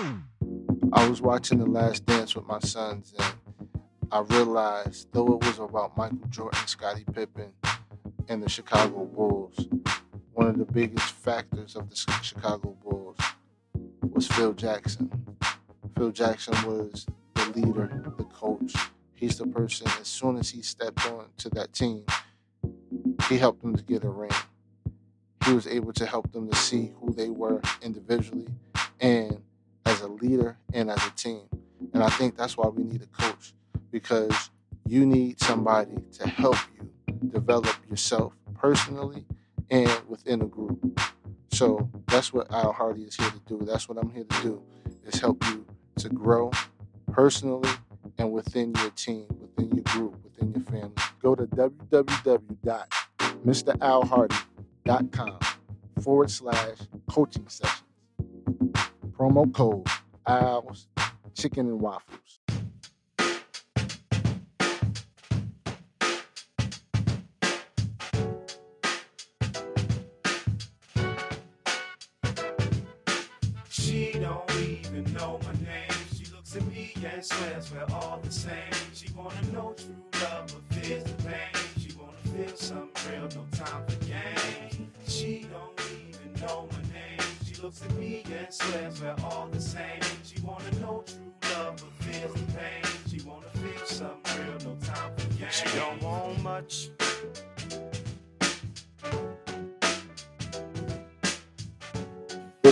I was watching The Last Dance with my sons, and I realized though it was about Michael Jordan, Scottie Pippen, and the Chicago Bulls, one of the biggest factors of the Chicago Bulls was Phil Jackson. Phil Jackson was the leader, the coach. He's the person, as soon as he stepped on to that team, he helped them to get a ring. He was able to help them to see who they were individually and as a leader and as a team. And I think that's why we need a coach because you need somebody to help you develop yourself personally and within a group. So that's what Al Hardy is here to do. That's what I'm here to do is help you to grow personally and within your team, within your group, within your family. Go to www.mralhardy.com forward slash coaching sessions. Promo code Al's Chicken and Waffles.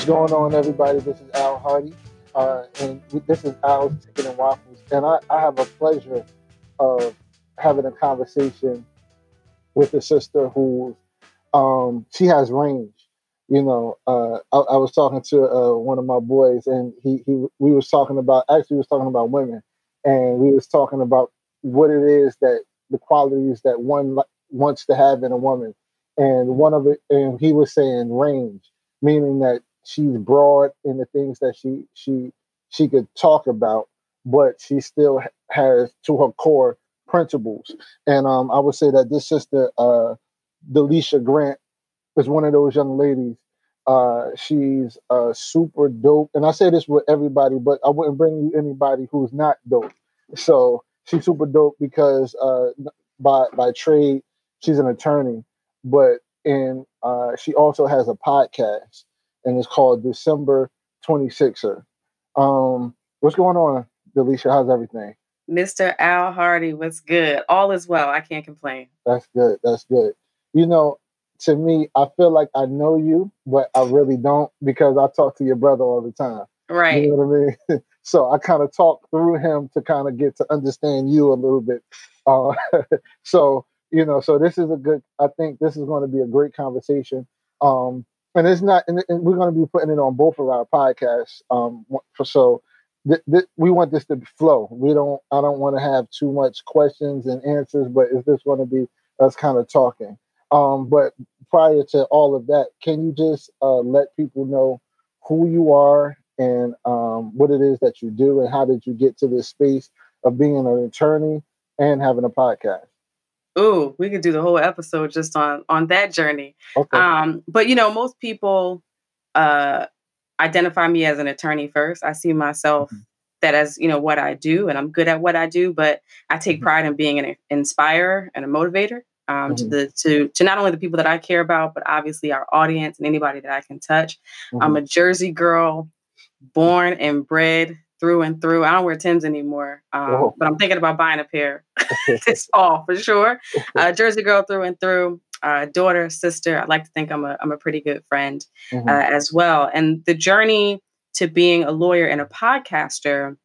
Going on, everybody? This is Al Hardy, uh, and this is Al's Chicken and Waffles. And I, I have a pleasure of having a conversation with a sister who um, she has range. You know, uh, I, I was talking to uh, one of my boys, and he, he we was talking about actually was talking about women, and we was talking about what it is that the qualities that one wants to have in a woman, and one of it, and he was saying range, meaning that she's broad in the things that she she she could talk about, but she still has to her core principles. And um, I would say that this sister, uh, Delisha Grant, is one of those young ladies. Uh, she's uh, super dope, and I say this with everybody, but I wouldn't bring you anybody who's not dope. So she's super dope because uh, by by trade she's an attorney, but and uh, she also has a podcast, and it's called December 26er. Um, what's going on, Delisha? How's everything? Mr. Al Hardy, what's good? All is well. I can't complain. That's good. That's good. You know, to me, I feel like I know you, but I really don't because I talk to your brother all the time. Right. You know what I mean? so I kind of talk through him to kind of get to understand you a little bit. Uh, so you know, so this is a good. I think this is going to be a great conversation. Um, and it's not, and, and we're going to be putting it on both of our podcasts. Um, for, so th- th- we want this to flow. We don't. I don't want to have too much questions and answers, but it's just going to be us kind of talking. Um, but prior to all of that, can you just uh, let people know who you are and um, what it is that you do, and how did you get to this space of being an attorney and having a podcast? Ooh, we could do the whole episode just on on that journey. Okay. Um, but you know, most people uh, identify me as an attorney first. I see myself Mhm. that as you know what I do, and I'm good at what I do. But I take Mhm. pride in being an inspirer and a motivator um, to Mhm. the to to not only the people that I care about, but obviously our audience and anybody that I can touch. I'm Mhm. a Jersey girl, born and bred through and through. I don't wear Tims anymore, um, Whoa. but I'm thinking about buying a pair this fall for sure. Uh, Jersey girl through and through. Uh, daughter, sister. I like to think I'm a I'm a pretty good friend Mhm. uh, as well. And the journey to being a lawyer and a podcaster,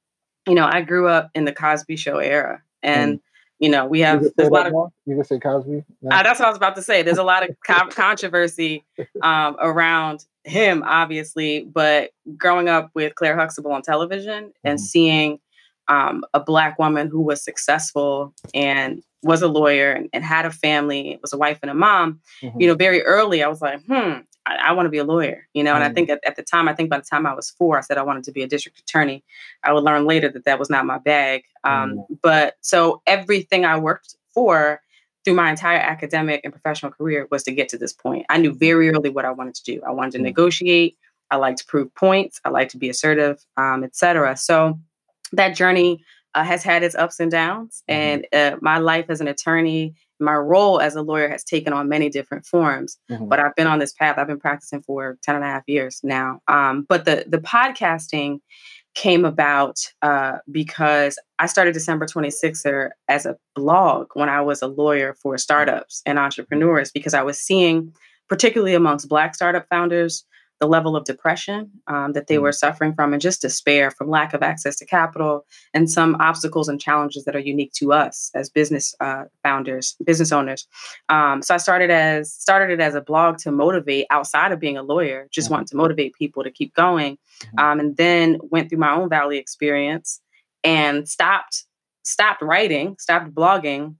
you know, I grew up in the Cosby Show era, and you know, we have there's a lot of more? You can say Cosby. No? uh, that's what I was about to say. There's a lot of con- controversy um, around him, obviously, but growing up with Claire Huxtable on television and Mhm. seeing um, a black woman who was successful and was a lawyer and, and had a family, was a wife and a mom, Mhm. you know, very early, I was like, hmm, I, I want to be a lawyer, you know. And I Mhm. think at, at the time, I think by the time I was four, I said I wanted to be a district attorney. I would learn later that that was not my bag. Um, But so everything I worked for through my entire academic and professional career was to get to this point. I knew very early what I wanted to do. I wanted to Mm. negotiate. I like to prove points. I like to be assertive, um, etc. So that journey uh, has had its ups and downs, mm-hmm. and uh, my life as an attorney, my role as a lawyer has taken on many different forms. Mm-hmm. But I've been on this path. I've been practicing for 10 and a half years now. Um, but the the podcasting came about uh, because I started December 26er as a blog when I was a lawyer for startups and entrepreneurs because I was seeing, particularly amongst Black startup founders, the level of depression um, that they were mm. suffering from and just despair from lack of access to capital and some obstacles and challenges that are unique to us as business uh, founders business owners um, so i started as started it as a blog to motivate outside of being a lawyer just mm-hmm. wanting to motivate people to keep going mm-hmm. um, and then went through my own valley experience and stopped stopped writing stopped blogging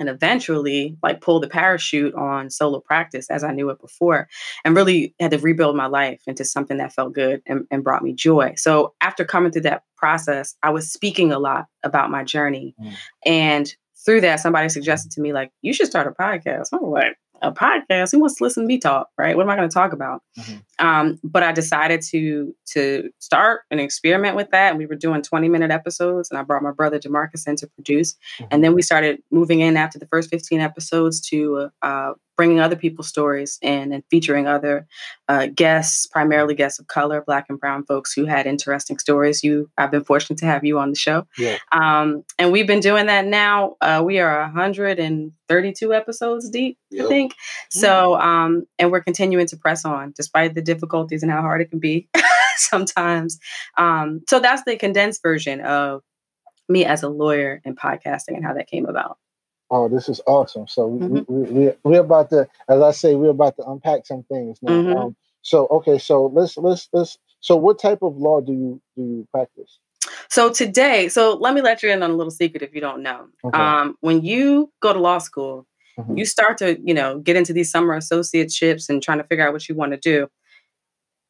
and eventually like pull the parachute on solo practice as I knew it before and really had to rebuild my life into something that felt good and, and brought me joy. So after coming through that process, I was speaking a lot about my journey. Mm. And through that, somebody suggested to me, like, you should start a podcast. I'm like, a podcast. Who wants to listen to me talk, right? What am I going to talk about? Mm-hmm. Um, but I decided to to start an experiment with that. We were doing 20 minute episodes, and I brought my brother Demarcus in to produce. Mm-hmm. And then we started moving in after the first 15 episodes to uh, bringing other people's stories in and featuring other uh, guests, primarily guests of color, Black and Brown folks who had interesting stories. You, I've been fortunate to have you on the show. Yeah. Um, and we've been doing that now. Uh, we are 132 episodes deep, yep. I think. So, um, and we're continuing to press on despite the difficulties and how hard it can be sometimes. Um, so that's the condensed version of me as a lawyer and podcasting and how that came about. Oh, this is awesome. So mm-hmm. we, we, we, are about to, as I say, we're about to unpack some things now. Mm-hmm. Um, so, okay, so let's, let's, let's, so what type of law do you, do you practice? So today, so let me let you in on a little secret if you don't know. Okay. Um, when you go to law school, mm-hmm. you start to, you know, get into these summer associateships and trying to figure out what you want to do.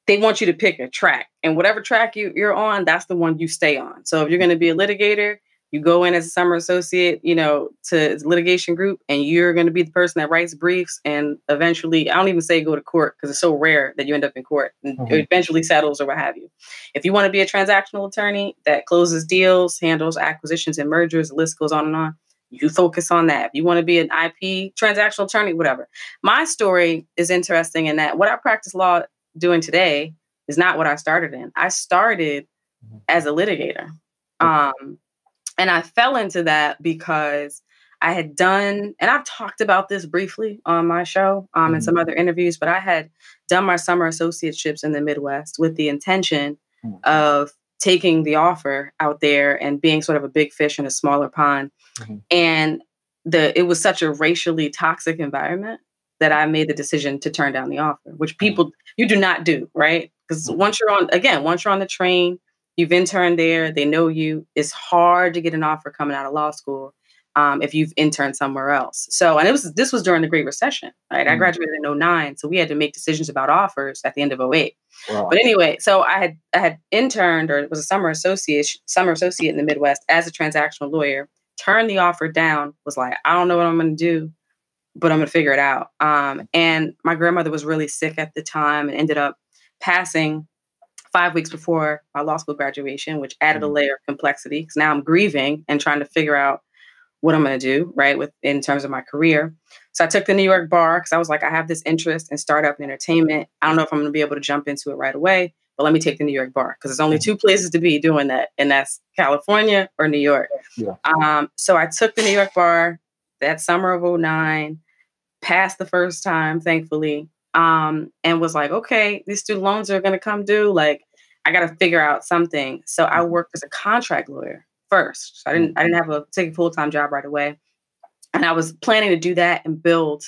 They want you to pick a track, and whatever track you, you're on, that's the one you stay on. So if you're going to be a litigator, you go in as a summer associate, you know, to litigation group, and you're going to be the person that writes briefs and eventually, I don't even say go to court because it's so rare that you end up in court and mm-hmm. eventually settles or what have you. If you want to be a transactional attorney that closes deals, handles acquisitions and mergers, the list goes on and on, you focus on that. If you want to be an IP transactional attorney, whatever. My story is interesting in that what I practice law doing today is not what I started in. I started mm-hmm. as a litigator. Um, and I fell into that because I had done, and I've talked about this briefly on my show um, mm-hmm. and some other interviews, but I had done my summer associateships in the Midwest with the intention mm-hmm. of taking the offer out there and being sort of a big fish in a smaller pond. Mm-hmm. And the it was such a racially toxic environment that I made the decision to turn down the offer, which mm-hmm. people you do not do, right? Because mm-hmm. once you're on again, once you're on the train, you've interned there, they know you. It's hard to get an offer coming out of law school um, if you've interned somewhere else. So, and it was this was during the Great Recession, right? Mm-hmm. I graduated in 09, so we had to make decisions about offers at the end of 08. Wow. But anyway, so I had I had interned or it was a summer associate summer associate in the Midwest as a transactional lawyer. Turned the offer down. Was like, I don't know what I'm going to do, but I'm going to figure it out. Um, and my grandmother was really sick at the time and ended up passing five weeks before my law school graduation, which added mm-hmm. a layer of complexity because now I'm grieving and trying to figure out what I'm going to do, right, with in terms of my career. So I took the New York bar because I was like, I have this interest in startup and entertainment. I don't know if I'm going to be able to jump into it right away, but let me take the New York bar because there's only two places to be doing that, and that's California or New York. Yeah. Um, so I took the New York bar that summer of 09, passed the first time, thankfully, um, and was like, okay, these student loans are going to come due. Like, I got to figure out something. So I mm-hmm. worked as a contract lawyer first. So I didn't I didn't have a take a full time job right away, and I was planning to do that and build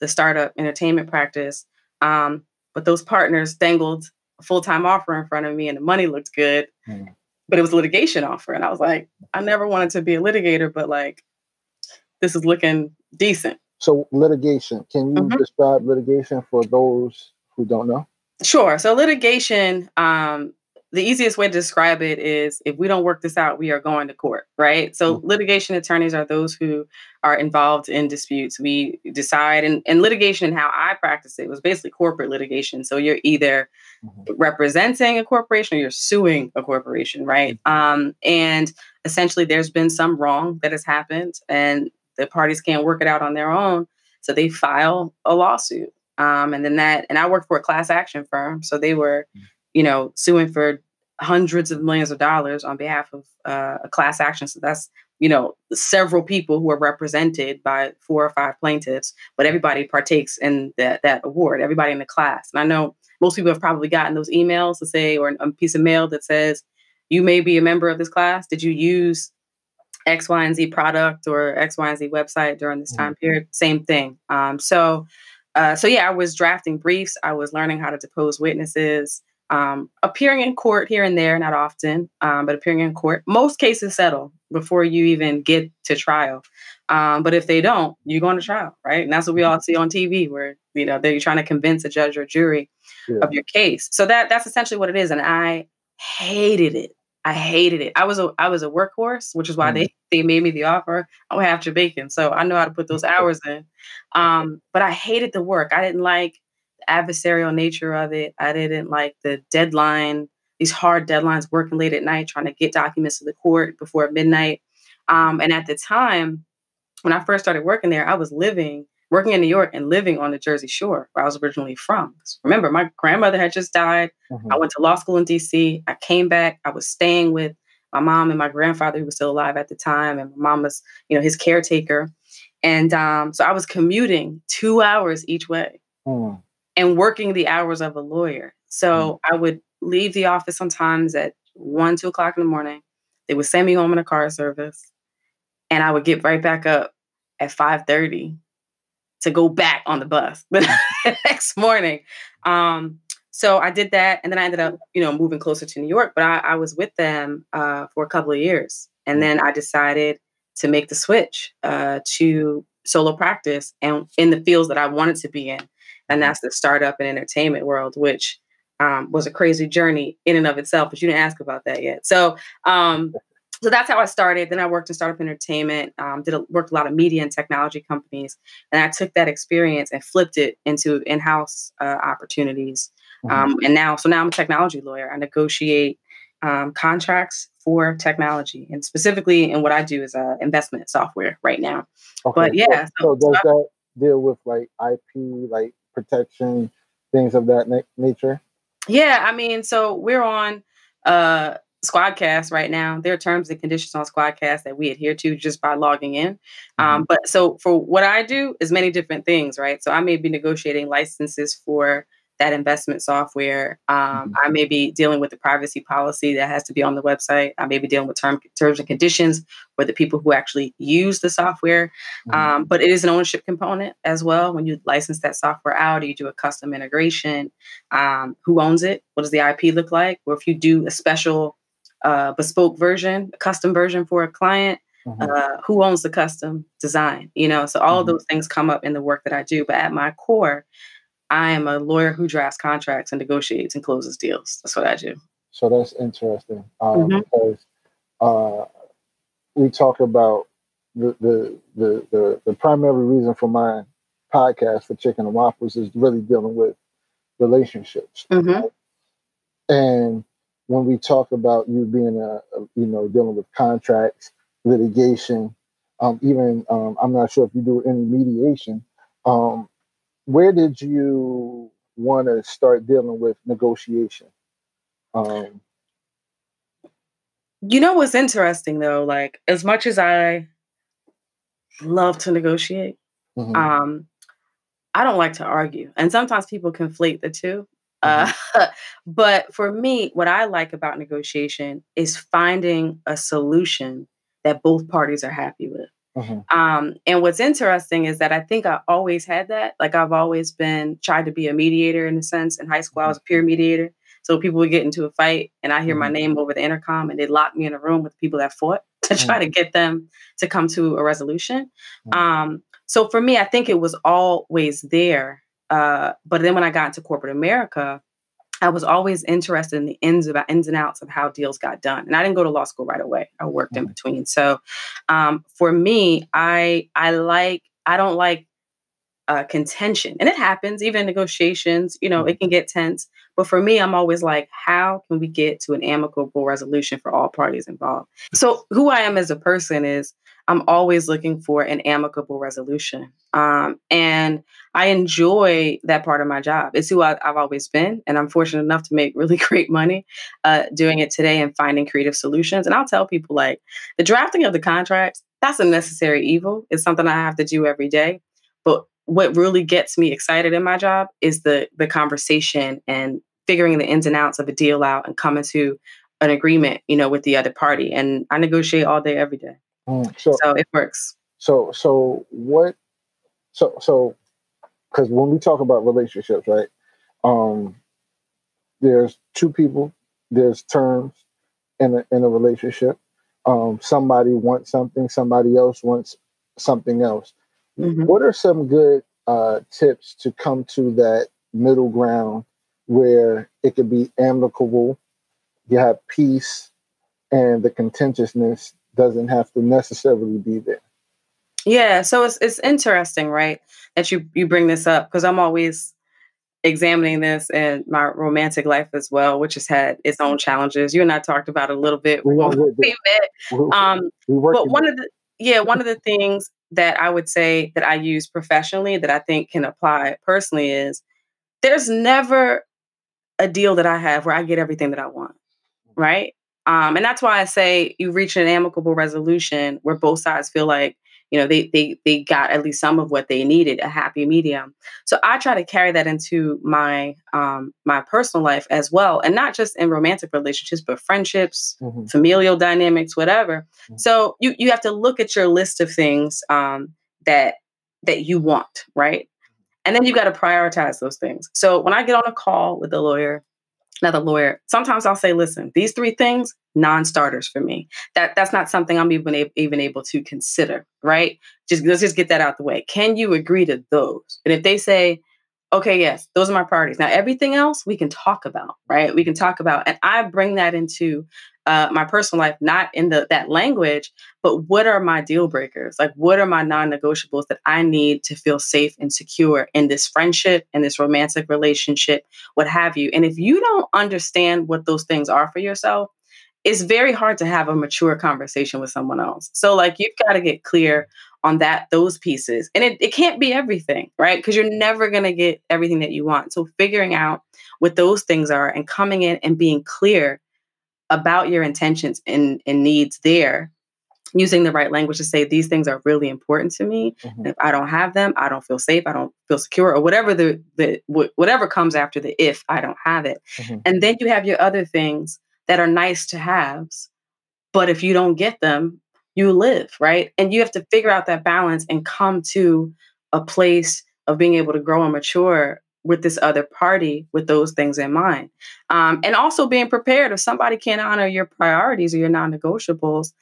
the startup entertainment practice. Um, but those partners dangled a full time offer in front of me, and the money looked good, mm. but it was a litigation offer, and I was like, I never wanted to be a litigator, but like, this is looking decent. So litigation, can you mm-hmm. describe litigation for those who don't know? Sure. So litigation, um, the easiest way to describe it is if we don't work this out, we are going to court, right? So mm-hmm. litigation attorneys are those who are involved in disputes. We decide, and, and litigation and how I practice it was basically corporate litigation. So you're either mm-hmm. representing a corporation or you're suing a corporation, right? Mm-hmm. Um, and essentially, there's been some wrong that has happened, and the parties can't work it out on their own. So they file a lawsuit. Um, and then that, and I worked for a class action firm. So they were, mm. you know, suing for hundreds of millions of dollars on behalf of uh, a class action. So that's, you know, several people who are represented by four or five plaintiffs, but everybody partakes in that, that award, everybody in the class. And I know most people have probably gotten those emails to say, or a piece of mail that says, you may be a member of this class. Did you use X, Y, and Z product or X, Y, and Z website during this time mm-hmm. period? Same thing. Um, so, uh, so yeah, I was drafting briefs. I was learning how to depose witnesses um, appearing in court here and there, not often, um, but appearing in court. Most cases settle before you even get to trial. Um, but if they don't, you're going to trial, right? And that's what we all see on TV, where you know they're trying to convince a judge or jury yeah. of your case. So that that's essentially what it is, and I hated it. I hated it. I was a I was a workhorse, which is why mm. they they made me the offer. I'm half Jamaican, so I know how to put those hours in. Um, but I hated the work. I didn't like the adversarial nature of it. I didn't like the deadline, these hard deadlines, working late at night, trying to get documents to the court before midnight. Um, and at the time, when I first started working there, I was living, working in New York and living on the Jersey Shore, where I was originally from. Remember, my grandmother had just died. Mm-hmm. I went to law school in DC. I came back. I was staying with my mom and my grandfather, who was still alive at the time, and my mom was, you know, his caretaker. And um, so I was commuting two hours each way. Mm and working the hours of a lawyer. So mm-hmm. I would leave the office sometimes at one, two o'clock in the morning. They would send me home in a car service, and I would get right back up at five thirty to go back on the bus the next morning. Um, so I did that, and then I ended up, you know, moving closer to New York. But I, I was with them uh, for a couple of years, and then I decided to make the switch uh, to solo practice and in the fields that I wanted to be in and that's the startup and entertainment world, which um, was a crazy journey in and of itself. But you didn't ask about that yet. So, um, so that's how I started. Then I worked in startup entertainment. Um, did a, worked a lot of media and technology companies, and I took that experience and flipped it into in-house uh, opportunities. Mm-hmm. Um, and now, so now I'm a technology lawyer. I negotiate um, contracts for technology, and specifically, in what I do is uh, investment software right now. Okay. But yeah, so, so does that deal with like IP, like protection, things of that na- nature? Yeah, I mean, so we're on uh Squadcast right now. There are terms and conditions on Squadcast that we adhere to just by logging in. Um, mm-hmm. but so for what I do is many different things, right? So I may be negotiating licenses for that investment software. Um, mm-hmm. I may be dealing with the privacy policy that has to be on the website. I may be dealing with term, terms and conditions for the people who actually use the software. Mm-hmm. Um, but it is an ownership component as well. When you license that software out or you do a custom integration, um, who owns it? What does the IP look like? Or if you do a special uh, bespoke version, a custom version for a client, Mm-hmm. Uh, who owns the custom design you know so all mm-hmm. of those things come up in the work that i do but at my core I am a lawyer who drafts contracts and negotiates and closes deals. That's what I do. So that's interesting um, mm-hmm. because uh, we talk about the, the, the the the primary reason for my podcast for Chicken and Waffles is really dealing with relationships. Mm-hmm. Right? And when we talk about you being a, a, you know dealing with contracts, litigation, um, even um, I'm not sure if you do any mediation. Um, where did you want to start dealing with negotiation? Um, you know what's interesting though, like as much as I love to negotiate, mm-hmm. um, I don't like to argue, and sometimes people conflate the 2 uh, mm-hmm. Uh, but for me, what I like about negotiation is finding a solution that both parties are happy with. Mm-hmm. Um, and what's interesting is that I think I always had that. Like I've always been tried to be a mediator in a sense. In high school, I was a peer mediator. So people would get into a fight and I hear mm-hmm. my name over the intercom and they lock me in a room with people that fought to mm-hmm. try to get them to come to a resolution. Mm-hmm. Um, so for me, I think it was always there. Uh, but then when I got into corporate America, I was always interested in the ins about ins and outs of how deals got done. And I didn't go to law school right away. I worked mm-hmm. in between. So um, for me, I I like I don't like uh, contention, and it happens even in negotiations. You know, it mm-hmm. can get tense. But for me, I'm always like, how can we get to an amicable resolution for all parties involved? So who I am as a person is I'm always looking for an amicable resolution. Um, and I enjoy that part of my job. It's who I, have always been. And I'm fortunate enough to make really great money uh, doing it today and finding creative solutions. And I'll tell people like the drafting of the contracts, that's a necessary evil. It's something I have to do every day. But what really gets me excited in my job is the the conversation and figuring the ins and outs of a deal out and coming to an agreement, you know, with the other party. And I negotiate all day, every day. Mm, so, so it works. So, so what? So, so, because when we talk about relationships, right? Um, there's two people. There's terms in a in a relationship. Um, somebody wants something. Somebody else wants something else. Mm-hmm. What are some good uh, tips to come to that middle ground where it could be amicable? You have peace, and the contentiousness doesn't have to necessarily be there. Yeah, so it's it's interesting, right, that you you bring this up because I'm always examining this in my romantic life as well, which has had its own challenges. You and I talked about a little bit we, when we met. Um, but one of the yeah, one of the things that I would say that I use professionally that I think can apply personally is there's never a deal that I have where I get everything that I want, right? Um, and that's why I say you reach an amicable resolution where both sides feel like you know they they they got at least some of what they needed, a happy medium. So I try to carry that into my um, my personal life as well, and not just in romantic relationships, but friendships, mm-hmm. familial dynamics, whatever. Mm-hmm. So you you have to look at your list of things um, that that you want, right? And then you got to prioritize those things. So when I get on a call with a lawyer, another lawyer, sometimes I'll say, listen, these three things, non-starters for me. That that's not something I'm even able, even able to consider, right? Just let's just get that out the way. Can you agree to those? And if they say, okay, yes, those are my priorities. Now everything else we can talk about, right? We can talk about, and I bring that into uh, my personal life, not in the that language, but what are my deal breakers? Like, what are my non-negotiables that I need to feel safe and secure in this friendship, in this romantic relationship, what have you? And if you don't understand what those things are for yourself, it's very hard to have a mature conversation with someone else. So, like, you've got to get clear on that those pieces, and it, it can't be everything, right? Because you're never going to get everything that you want. So, figuring out what those things are and coming in and being clear about your intentions and, and needs there using the right language to say these things are really important to me mm-hmm. if i don't have them i don't feel safe i don't feel secure or whatever the, the whatever comes after the if i don't have it mm-hmm. and then you have your other things that are nice to haves but if you don't get them you live right and you have to figure out that balance and come to a place of being able to grow and mature with this other party with those things in mind. Um, and also being prepared if somebody can't honor your priorities or your non negotiables.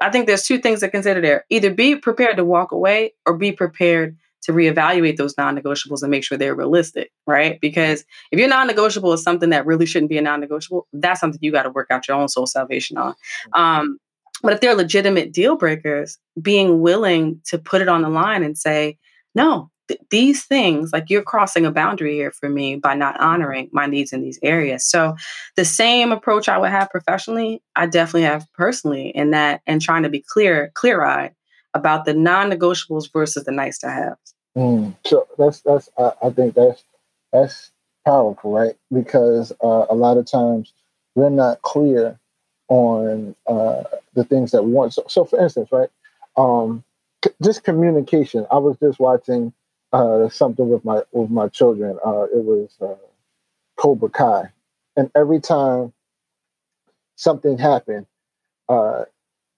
I think there's two things to consider there. Either be prepared to walk away or be prepared to reevaluate those non negotiables and make sure they're realistic, right? Because if your non negotiable is something that really shouldn't be a non negotiable, that's something you got to work out your own soul salvation on. Mm-hmm. Um, but if they're legitimate deal breakers, being willing to put it on the line and say, no, th- these things, like you're crossing a boundary here for me by not honoring my needs in these areas. So the same approach I would have professionally, I definitely have personally in that and trying to be clear, clear eyed about the non-negotiables versus the nice to have. Mm, so that's that's I, I, think that's that's powerful, right? Because uh, a lot of times we're not clear on uh, the things that we want. So, so for instance, right, um, c- just communication. I was just watching uh, something with my with my children. Uh, it was uh, Cobra Kai, and every time something happened, uh,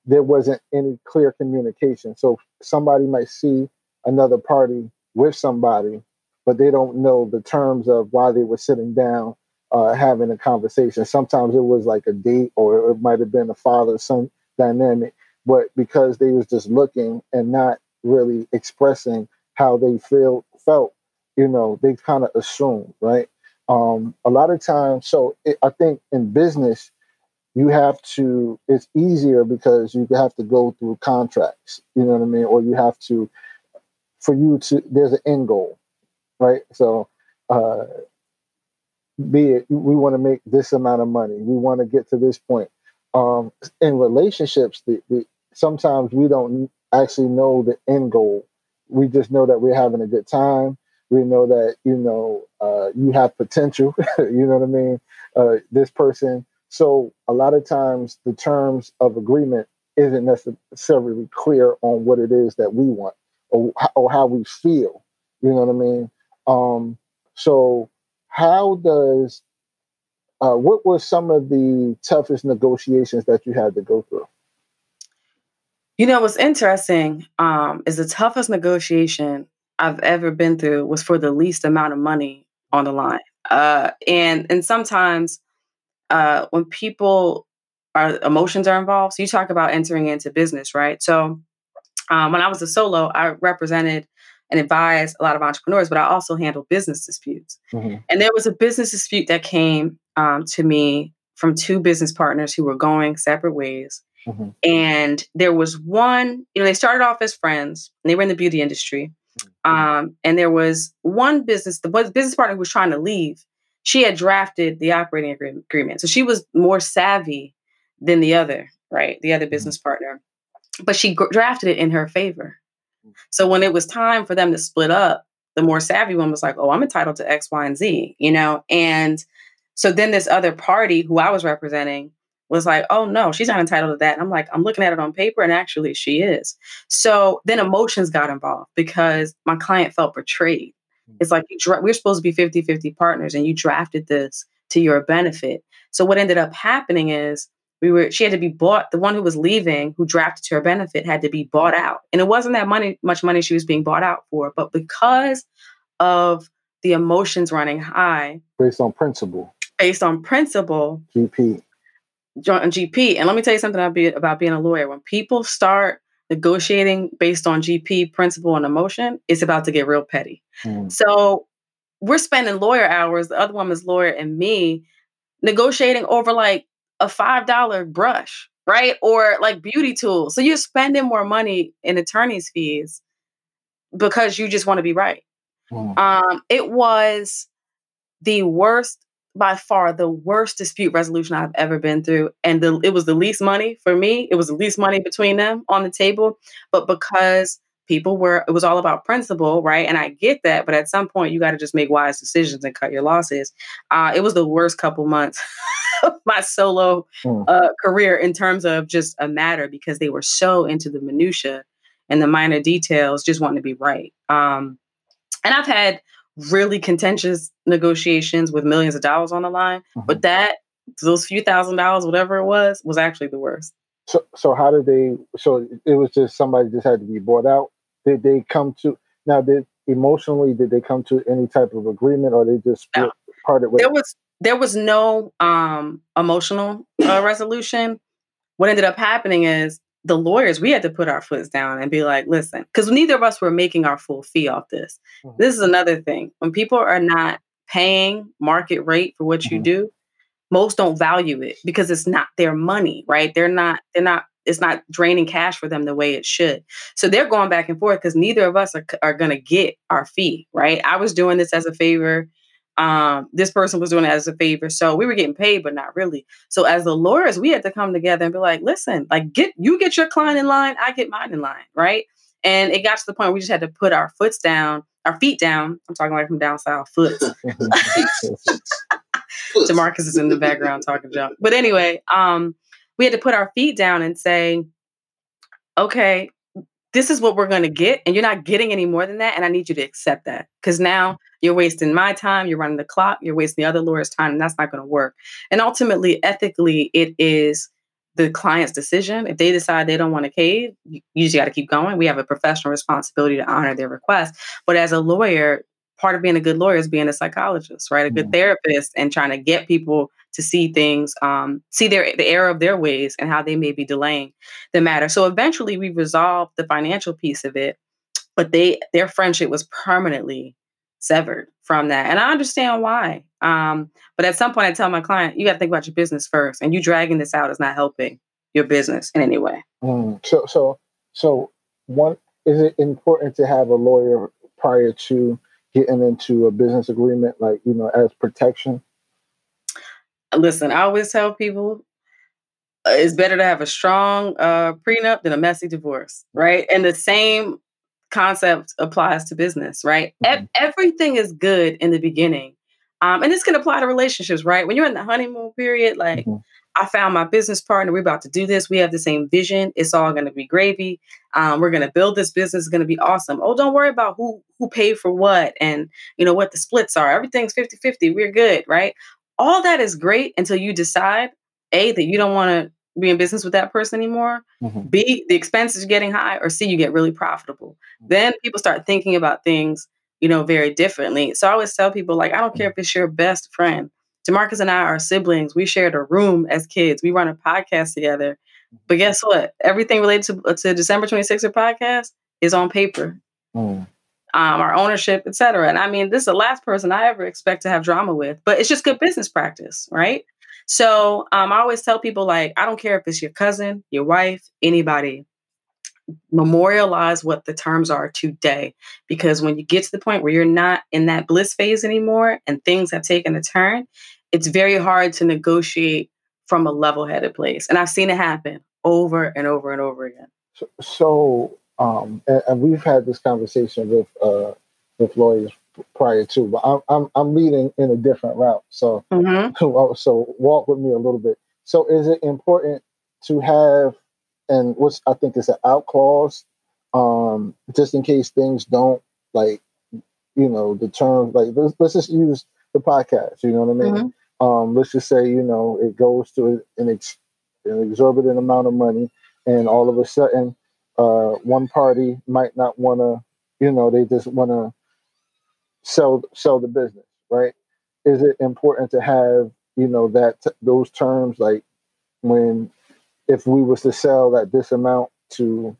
there wasn't any clear communication. So somebody might see another party with somebody, but they don't know the terms of why they were sitting down uh, having a conversation. Sometimes it was like a date, or it might have been a father son dynamic, but because they was just looking and not really expressing how they feel felt, you know, they kind of assumed, right? Um, a lot of times, so it, I think in business, you have to. It's easier because you have to go through contracts. You know what I mean, or you have to. For you to, there's an end goal, right? So, uh, be it we want to make this amount of money, we want to get to this point. Um, in relationships, the, the sometimes we don't actually know the end goal. We just know that we're having a good time. We know that you know uh, you have potential. you know what I mean? Uh, this person. So a lot of times the terms of agreement isn't necessarily clear on what it is that we want or, or how we feel. You know what I mean? Um, so how does uh, what were some of the toughest negotiations that you had to go through? You know, what's interesting um, is the toughest negotiation I've ever been through was for the least amount of money on the line. Uh, and and sometimes uh, when people are emotions are involved, so you talk about entering into business, right? So um, when I was a solo, I represented and advise a lot of entrepreneurs, but I also handle business disputes. Mm-hmm. And there was a business dispute that came um, to me from two business partners who were going separate ways. Mm-hmm. And there was one, you know, they started off as friends and they were in the beauty industry. Mm-hmm. Um, and there was one business, the business partner who was trying to leave, she had drafted the operating agreement. So she was more savvy than the other, right? The other mm-hmm. business partner. But she drafted it in her favor. Mm. So when it was time for them to split up, the more savvy one was like, oh, I'm entitled to X, Y, and Z, you know? And so then this other party who I was representing was like, oh no, she's not entitled to that. And I'm like, I'm looking at it on paper and actually she is. So then emotions got involved because my client felt betrayed. Hmm. It's like dra- we're supposed to be 50 50 partners and you drafted this to your benefit. So what ended up happening is we were she had to be bought the one who was leaving who drafted to her benefit had to be bought out. And it wasn't that money much money she was being bought out for but because of the emotions running high based on principle. based on principle gp on gp and let me tell you something about being a lawyer. When people start negotiating based on gp principle and emotion it's about to get real petty. Mm. so we're spending lawyer hours the other woman's lawyer and me negotiating over like a $5 brush, right? Or like beauty tools. So you're spending more money in attorney's fees because you just want to be right. Mm. Um, it was the worst, by far, the worst dispute resolution I've ever been through. And the, it was the least money for me. It was the least money between them on the table. But because people were, it was all about principle, right? And I get that. But at some point, you got to just make wise decisions and cut your losses. Uh, it was the worst couple months of my solo mm. uh, career in terms of just a matter because they were so into the minutia and the minor details, just wanting to be right. Um, and I've had really contentious negotiations with millions of dollars on the line, mm-hmm. but that those few thousand dollars, whatever it was, was actually the worst. So, so how did they? So it was just somebody just had to be bought out. Did they come to now? Did emotionally did they come to any type of agreement, or they just no. parted with? There was there was no um, emotional uh, resolution. What ended up happening is the lawyers we had to put our foots down and be like, listen, because neither of us were making our full fee off this. Mm-hmm. This is another thing. When people are not paying market rate for what mm-hmm. you do, most don't value it because it's not their money, right? They're not, they're not, it's not draining cash for them the way it should. So they're going back and forth because neither of us are, are going to get our fee, right? I was doing this as a favor um, this person was doing it as a favor. So we were getting paid, but not really. So as the lawyers, we had to come together and be like, listen, like get you get your client in line, I get mine in line, right? And it got to the point where we just had to put our foots down, our feet down. I'm talking like from down south, foot. Demarcus is in the background talking junk. But anyway, um, we had to put our feet down and say, okay, this is what we're going to get and you're not getting any more than that and i need you to accept that because now you're wasting my time you're running the clock you're wasting the other lawyer's time and that's not going to work and ultimately ethically it is the client's decision. If they decide they don't want to cave you, just got to keep going. We have a professional responsibility to honor their request. But as a lawyer part of being a good lawyer is being a psychologist right a good mm-hmm. therapist and trying to get people to see things, um, see their the error of their ways and how they may be delaying the matter. So eventually, we resolved the financial piece of it, but they their friendship was permanently severed from that. And I understand why. Um, but at some point, I tell my client, you got to think about your business first, and you dragging this out is not helping your business in any way. Mm. So, so, so, one is it important to have a lawyer prior to getting into a business agreement, like you know, as protection? Listen, I always tell people uh, it's better to have a strong uh, prenup than a messy divorce, right? And the same concept applies to business, right? Mm-hmm. E- everything is good in the beginning. Um, and this can apply to relationships, right? When you're in the honeymoon period, like mm-hmm. I found my business partner, we're about to do this. We have the same vision. It's all going to be gravy. Um, we're going to build this business. It's going to be awesome. Oh, don't worry about who who paid for what and you know what the splits are. Everything's 50-50. We're good, right? All that is great until you decide a that you don't want to be in business with that person anymore. Mm-hmm. B, the expenses are getting high, or C, you get really profitable. Mm-hmm. Then people start thinking about things, you know, very differently. So I always tell people, like, I don't care if it's your best friend. Demarcus and I are siblings. We shared a room as kids. We run a podcast together. But guess what? Everything related to, uh, to December 26th podcast is on paper. Mm. Um, our ownership, etc. And I mean, this is the last person I ever expect to have drama with, but it's just good business practice, right? So um, I always tell people like, I don't care if it's your cousin, your wife, anybody. Memorialize what the terms are today, because when you get to the point where you're not in that bliss phase anymore and things have taken a turn, it's very hard to negotiate from a level-headed place. And I've seen it happen over and over and over again. So, so um, and, and, we've had this conversation with uh, with lawyers prior to, but I'm I'm, I'm leading in a different route. So mm-hmm. so walk with me a little bit. So is it important to have and what's I think is an out clause, um, just in case things don't like, you know, the term like let's, let's just use the podcast. You know what I mean? Mm-hmm. Um, let's just say you know it goes to an, ex- an exorbitant amount of money, and all of a sudden, uh, one party might not want to, you know, they just want to sell sell the business, right? Is it important to have you know that t- those terms like when if we was to sell at this amount to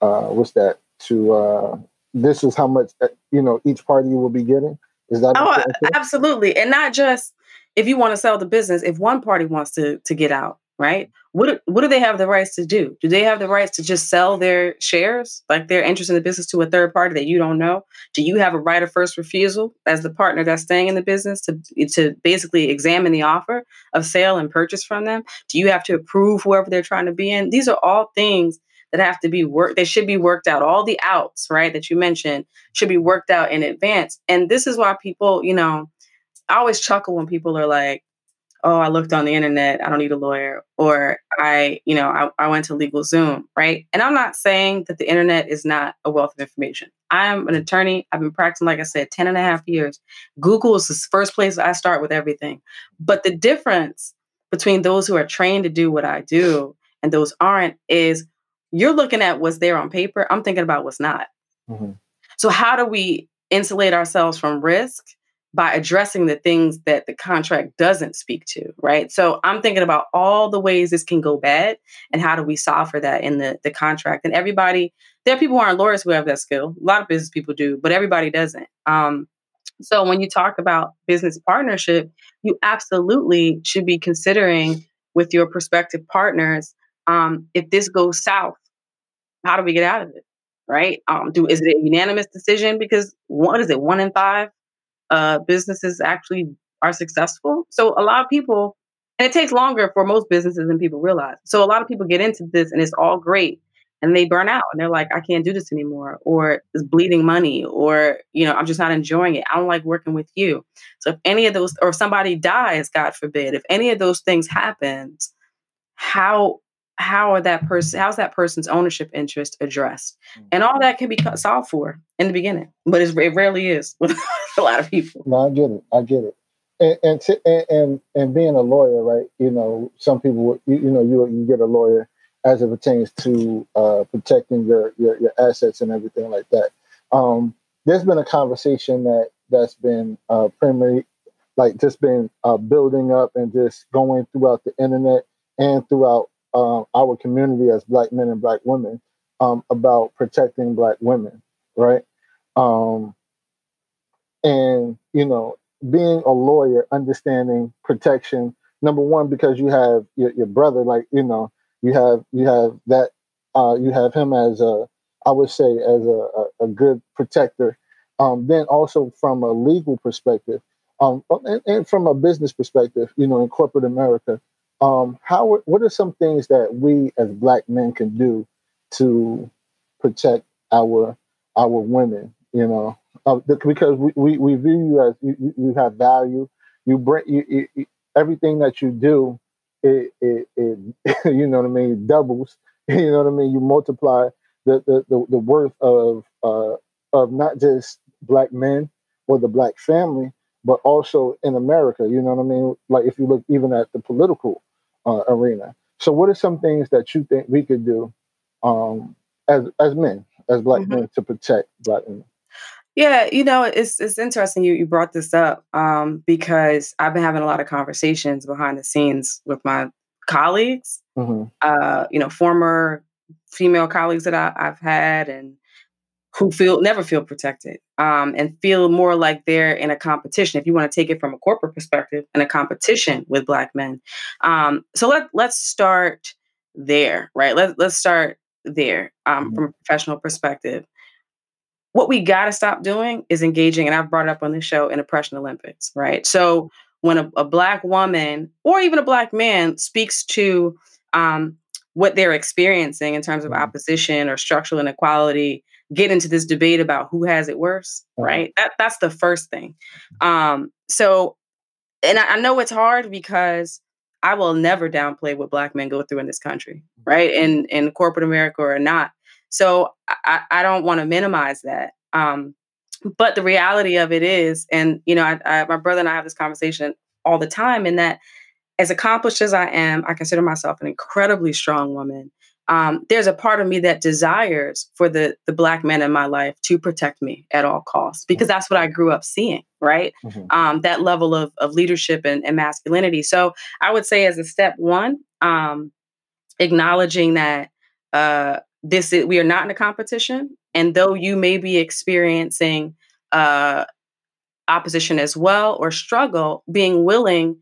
uh what's that to uh this is how much uh, you know each party will be getting is that oh absolutely and not just if you want to sell the business if one party wants to to get out right? What what do they have the rights to do? Do they have the rights to just sell their shares, like their interest in the business, to a third party that you don't know? Do you have a right of first refusal as the partner that's staying in the business to to basically examine the offer of sale and purchase from them? Do you have to approve whoever they're trying to be in? These are all things that have to be worked. They should be worked out. All the outs, right, that you mentioned, should be worked out in advance. And this is why people, you know, I always chuckle when people are like oh, I looked on the internet, I don't need a lawyer, or I, you know, I, I went to LegalZoom, right? And I'm not saying that the internet is not a wealth of information. I'm an attorney. I've been practicing, like I said, 10 and a half years. Google is the first place I start with everything. But the difference between those who are trained to do what I do and those aren't is you're looking at what's there on paper. I'm thinking about what's not. Mm-hmm. So, how do we insulate ourselves from risk by addressing the things that the contract doesn't speak to, right? So I'm thinking about all the ways this can go bad and how do we solve for that in the, the contract. And everybody, there are people who aren't lawyers who have that skill. A lot of business people do, but everybody doesn't. Um, so when you talk about business partnership, you absolutely should be considering with your prospective partners um, if this goes south, how do we get out of it? Right? Um, do is it a unanimous decision? Because what is it? One in five uh, businesses actually are successful. So a lot of people, and it takes longer for most businesses than people realize. So a lot of people get into this and it's all great and they burn out and they're like, I can't do this anymore, or it's bleeding money, or you know, I'm just not enjoying it. I don't like working with you. So if any of those, or if somebody dies, God forbid, if any of those things happens, how how are that person how's that person's ownership interest addressed? Mm. and all that can be solved for in the beginning but it rarely is with a lot of people. No i get it i get it. And and, and, and and being a lawyer right you know some people you, you know you, you get a lawyer as it pertains to uh, protecting your, your, your assets and everything like that. Um, there's been a conversation that that's been uh, primarily like just been uh, building up and just going throughout the internet and throughout um, our community as black men and black women um, about protecting black women, right? Um, and you know, being a lawyer, understanding protection. Number one, because you have your, your brother, like you know, you have you have that uh, you have him as a I would say as a, a, a good protector. Um, then also from a legal perspective, um, and, and, from a business perspective, you know, in corporate America, um, how what are some things that we as black men can do to protect our our women? You know, uh, because we, we, we view you as you, you have value. You bring you, you, everything that you do, it, it, it you know what I mean doubles. You know what I mean. You multiply the the, the, the worth of uh, of not just black men or the black family, but also in America. You know what I mean? Like if you look even at the political uh, arena. So, what are some things that you think we could do um, as as men, as black mm-hmm. men, to protect black women? Yeah, you know, it's it's interesting you you brought this up um, because I've been having a lot of conversations behind the scenes with my colleagues, mm-hmm. uh, you know, former female colleagues that I, have had, and who feel never feel protected um, and feel more like they're in a competition if you want to take it from a corporate perspective in a competition with black men um, so let, let's start there right let, let's start there um, mm-hmm. from a professional perspective what we got to stop doing is engaging and i've brought it up on this show in oppression olympics right so when a, a black woman or even a black man speaks to um, what they're experiencing in terms of mm-hmm. opposition or structural inequality get into this debate about who has it worse, right? That that's the first thing. Um, so, and I, I, know it's hard because I will never downplay what Black men go through in this country, mm-hmm. right? In in corporate America or not. So I, I don't want to minimize that. Um, but the reality of it is, and you know, I, I, my brother and I have this conversation all the time, in that as accomplished as I am, I consider myself an incredibly strong woman um, there's a part of me that desires for the the black man in my life to protect me at all costs because that's what I grew up seeing, right? Mm-hmm. Um, that level of of leadership and, and, masculinity. So I would say, as a step one, um, acknowledging that uh, this is, we are not in a competition, and though you may be experiencing uh, opposition as well or struggle, being willing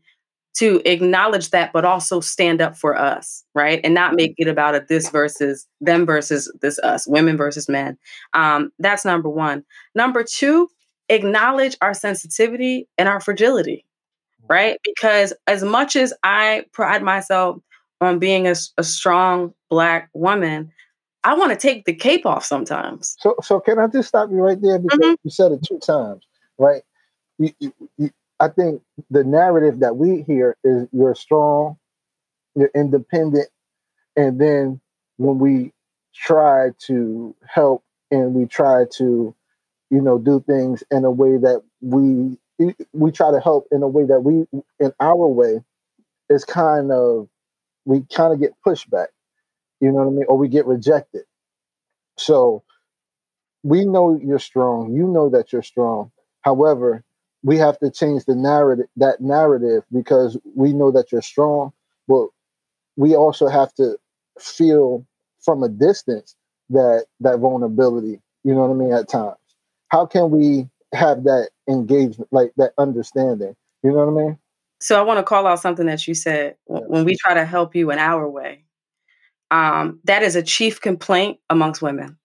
to acknowledge that, but also stand up for us, right? And not make it about a this versus them versus this us, women versus men. Um, that's number one. Number two, acknowledge our sensitivity and our fragility, right? Because as much as I pride myself on being a, a strong Black woman, I want to take the cape off sometimes. So, so can I just stop you right there because mm-hmm. you said it two times, right? You, you, I think the narrative that we hear is you're strong, you're independent, and then when we try to help and we try to, you know, do things in a way that we we try to help in a way that we in our way is kind of we kind of get pushback, you know what I mean, or we get rejected. So we know you're strong. You know that you're strong. However, we have to change the narrative that narrative because we know that you're strong but we also have to feel from a distance that that vulnerability you know what i mean at times. How can we have that engagement like that understanding? You know what i mean? So i want to call out something that you said when we try to help you in our way um, that is a chief complaint amongst women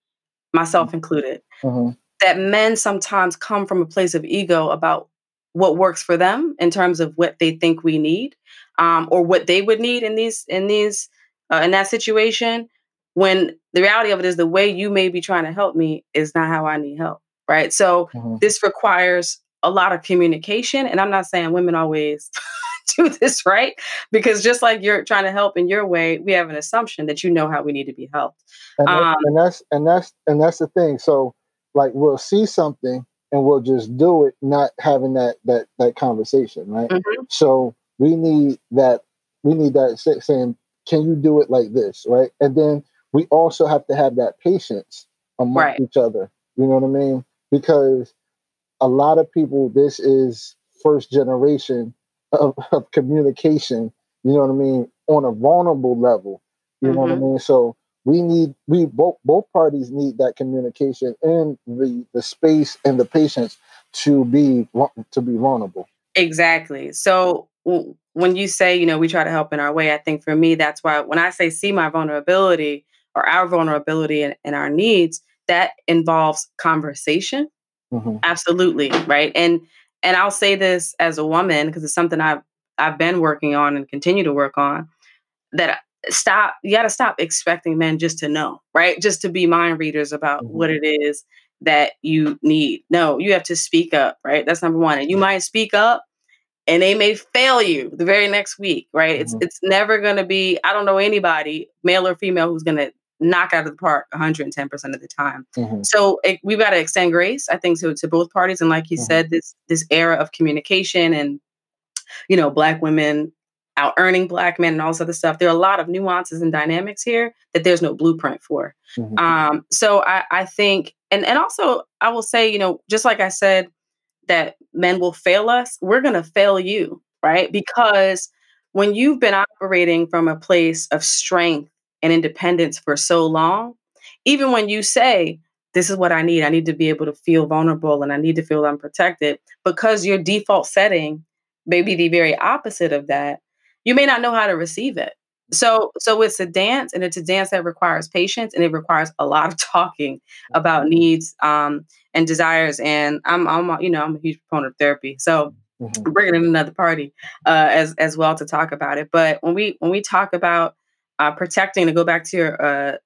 myself mm-hmm. included. Mm-hmm that men sometimes come from a place of ego about what works for them in terms of what they think we need um, or what they would need in these in these uh, in that situation when the reality of it is the way you may be trying to help me is not how i need help right? So mm-hmm. this requires a lot of communication and i'm not saying women always do this right? Because just like you're trying to help in your way we have an assumption that you know how we need to be helped. And, um, and that's and that's and that's the thing. So like we'll see something and we'll just do it, not having that that that conversation, right? Mm-hmm. So we need that we need that saying, can you do it like this, right? And then we also have to have that patience among right. each other. You know what I mean? Because a lot of people, this is first generation of, of communication. You know what I mean? On a vulnerable level. You mm-hmm. know what I mm-hmm. mean? So we need we both both parties need that communication and the the space and the patience to be to be vulnerable. Exactly. So when you say, you know, we try to help in our way, I think for me, that's why when I say see my vulnerability or our vulnerability and, and our needs, that involves conversation. Mm-hmm. Absolutely. Right. And and I'll say this as a woman, because it's something I've I've been working on and continue to work on, that stop, you gotta stop expecting men just to know, right? Just to be mind readers about mm-hmm. what it is that you need. No, you have to speak up, right? That's number one. And you might speak up and they may fail you the very next week, right? Mm-hmm. It's it's never gonna be, I don't know anybody, male or female, who's gonna knock out of the park 110% of the time. Mm-hmm. So it, we've got to extend grace, I think, to, to both parties. And like you mm-hmm. said, this this era of communication and you know, black women out earning black men and all this other stuff. There are a lot of nuances and dynamics here that there's no blueprint for. Mm-hmm. Um, so I, I think, and and also I will say, you know, just like I said, that men will fail us, we're gonna fail you, right? Because when you've been operating from a place of strength and independence for so long, even when you say, this is what I need, I need to be able to feel vulnerable and I need to feel unprotected, because your default setting may be the very opposite of that, you may not know how to receive it. So, so it's a dance, and it's a dance that requires patience, and it requires a lot of talking about mm-hmm. needs um, and desires. And I'm, I'm, you know, I'm a huge proponent of therapy, so mm-hmm. bringing in another party uh, as as well to talk about it. But when we when we talk about uh, protecting, to go back to your uh,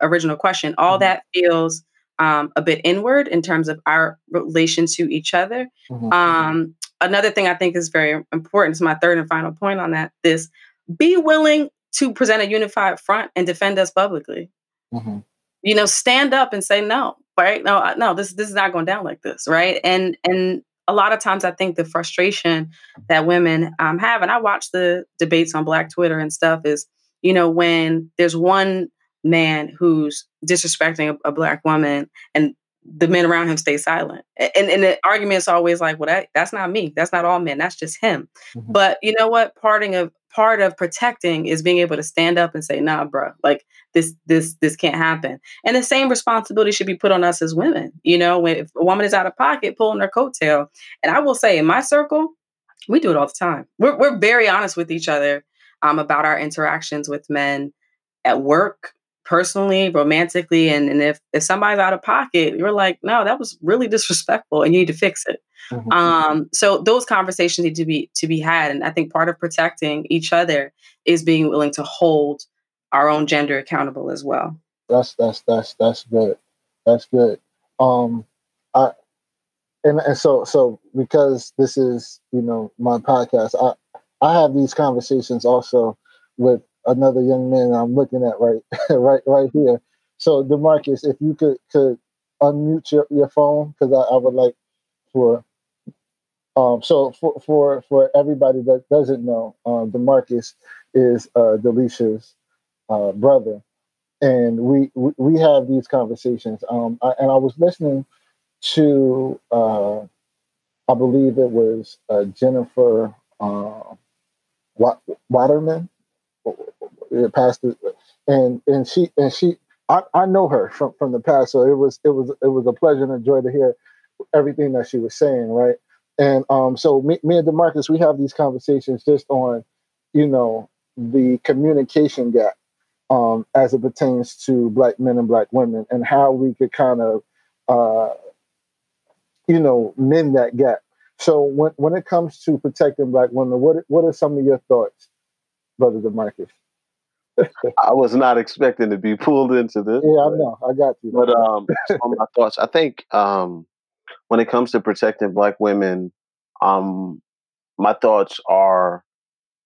original question, all mm-hmm. that feels um, a bit inward in terms of our relation to each other. Mm-hmm. Um, another thing I think is very important is my third and final point on that, this be willing to present a unified front and defend us publicly. Mm-hmm. You know, stand up and say no, right? No, no, this this is not going down like this, right? And and a lot of times I think the frustration that women um, have, and I watch the debates on Black Twitter and stuff, is you know when there's one man who's disrespecting a, a black woman and the men around him stay silent. And, and the argument is always like, well, that, that's not me. That's not all men. That's just him. Mm-hmm. But you know what? Parting of part of protecting is being able to stand up and say, nah, bro, like this, this, this can't happen. And the same responsibility should be put on us as women. You know, when if a woman is out of pocket, pulling her coattail. And I will say in my circle, we do it all the time. We're, we're very honest with each other um, about our interactions with men at work, personally, romantically, and, and if, if somebody's out of pocket, you're like, no, that was really disrespectful and you need to fix it. Mm-hmm. Um, so those conversations need to be to be had. And I think part of protecting each other is being willing to hold our own gender accountable as well. That's that's that's that's good. That's good. Um I and, and so so because this is, you know, my podcast, I I have these conversations also with another young man I'm looking at right right right here. So Demarcus, if you could could unmute your, your phone because I, I would like for um so for for for everybody that doesn't know, um Demarcus is uh Delicia's uh brother. And we, we, we have these conversations. Um I, and I was listening to uh I believe it was uh, Jennifer uh, Pastor, and and she and she I, I know her from from the past, so it was it was it was a pleasure and a joy to hear everything that she was saying, right? And um, so me, me and Demarcus, we have these conversations just on, you know, the communication gap um, as it pertains to black men and black women, and how we could kind of, uh, you know, mend that gap. So when when it comes to protecting black women, what what are some of your thoughts, brother Demarcus? I was not expecting to be pulled into this. Yeah, I know. I got you. But um, some my thoughts. I think um, when it comes to protecting Black women, um, my thoughts are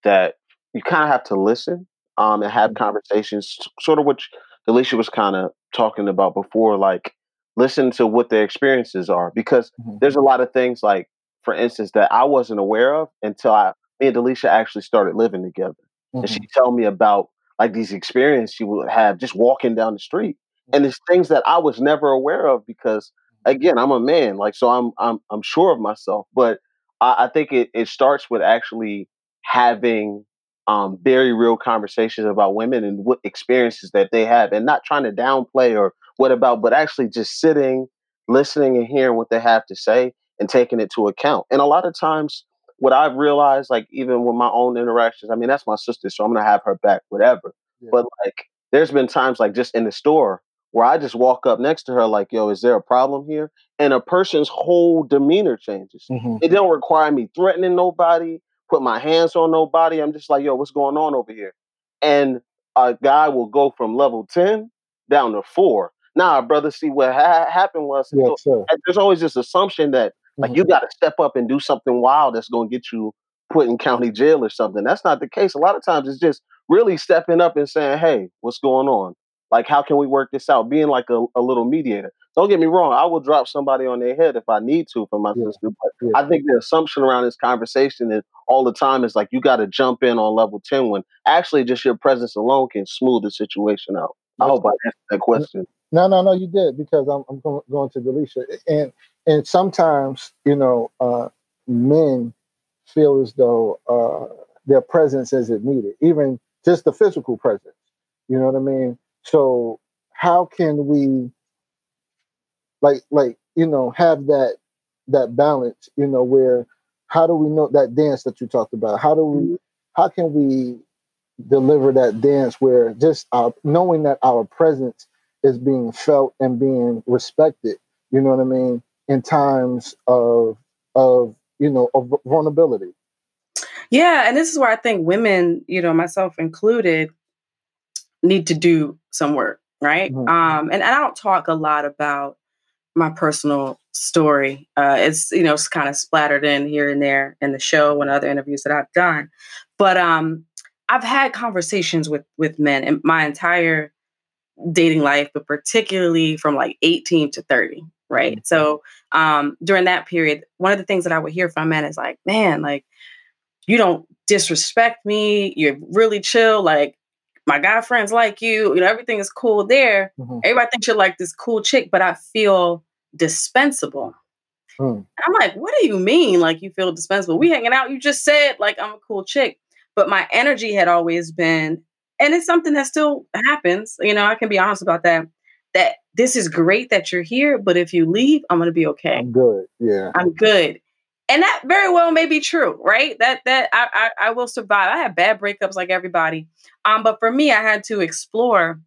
that you kind of have to listen um, and have mm-hmm. conversations, sort of which Alicia was kind of talking about before, like listen to what their experiences are, because mm-hmm. there's a lot of things, like for instance, that I wasn't aware of until I, me and Alicia actually started living together, mm-hmm. and she mm-hmm. told me about like these experiences you would have just walking down the street. And it's things that I was never aware of because again, I'm a man, like so I'm I'm I'm sure of myself. But I, I think it, it starts with actually having um, very real conversations about women and what experiences that they have and not trying to downplay or what about, but actually just sitting, listening and hearing what they have to say and taking it to account. And a lot of times, what I've realized, like even with my own interactions, I mean, that's my sister, so I'm gonna have her back, whatever. Yeah. But like, there's been times like just in the store where I just walk up next to her, like, yo, is there a problem here? And a person's whole demeanor changes. Mm-hmm. It don't require me threatening nobody, put my hands on nobody. I'm just like, yo, what's going on over here? And a guy will go from level 10 down to four. Now, brother, see what ha- happened was yes, there's always this assumption that like mm-hmm. you got to step up and do something wild that's going to get you put in county jail or something. That's not the case. A lot of times it's just really stepping up and saying, "Hey, what's going on? Like, how can we work this out?" Being like a, a little mediator. Don't get me wrong. I will drop somebody on their head if I need to for my yeah. sister. But yeah. I think the assumption around this conversation is all the time is like you got to jump in on level ten when actually just your presence alone can smooth the situation out. I hope I answered that question. No, no, no, you did because I'm, I'm going, going to Delisha. And and sometimes, you know, uh, men feel as though uh, their presence isn't needed, even just the physical presence. You know what I mean? So how can we, like, like you know, have that that balance? You know, where how do we know that dance that you talked about? How do we? Mm-hmm. How can we deliver that dance where just our knowing that our presence is being felt and being respected? You know what I mean? In times of of you know of vulnerability. Yeah, and this is where I think women, you know, myself included, need to do some work, right? Mm-hmm. Um, and, and I don't talk a lot about my personal story. Uh, it's you know it's kind of splattered in here and there in the show and other interviews that I've done, but um, I've had conversations with with men in my entire dating life, but particularly from like 18 to 30, right? Mm-hmm. So um, during that period, one of the things that I would hear from men is like, man, like you don't disrespect me. You're really chill. Like my guy friends like you. You know, everything is cool there. Mm-hmm. Everybody thinks you're like this cool chick, but I feel dispensable. Mm. I'm like, what do you mean? Like you feel dispensable? We hanging out. You just said like I'm a cool chick, but my energy had always been, and it's something that still happens. You know, I can be honest about that that this is great that you're here, but if you leave, I'm going to be okay. I'm good. Yeah. I'm good. And that very well may be true, right? That that I, I, I will survive. I have bad breakups like everybody. Um, but for me, I had to explore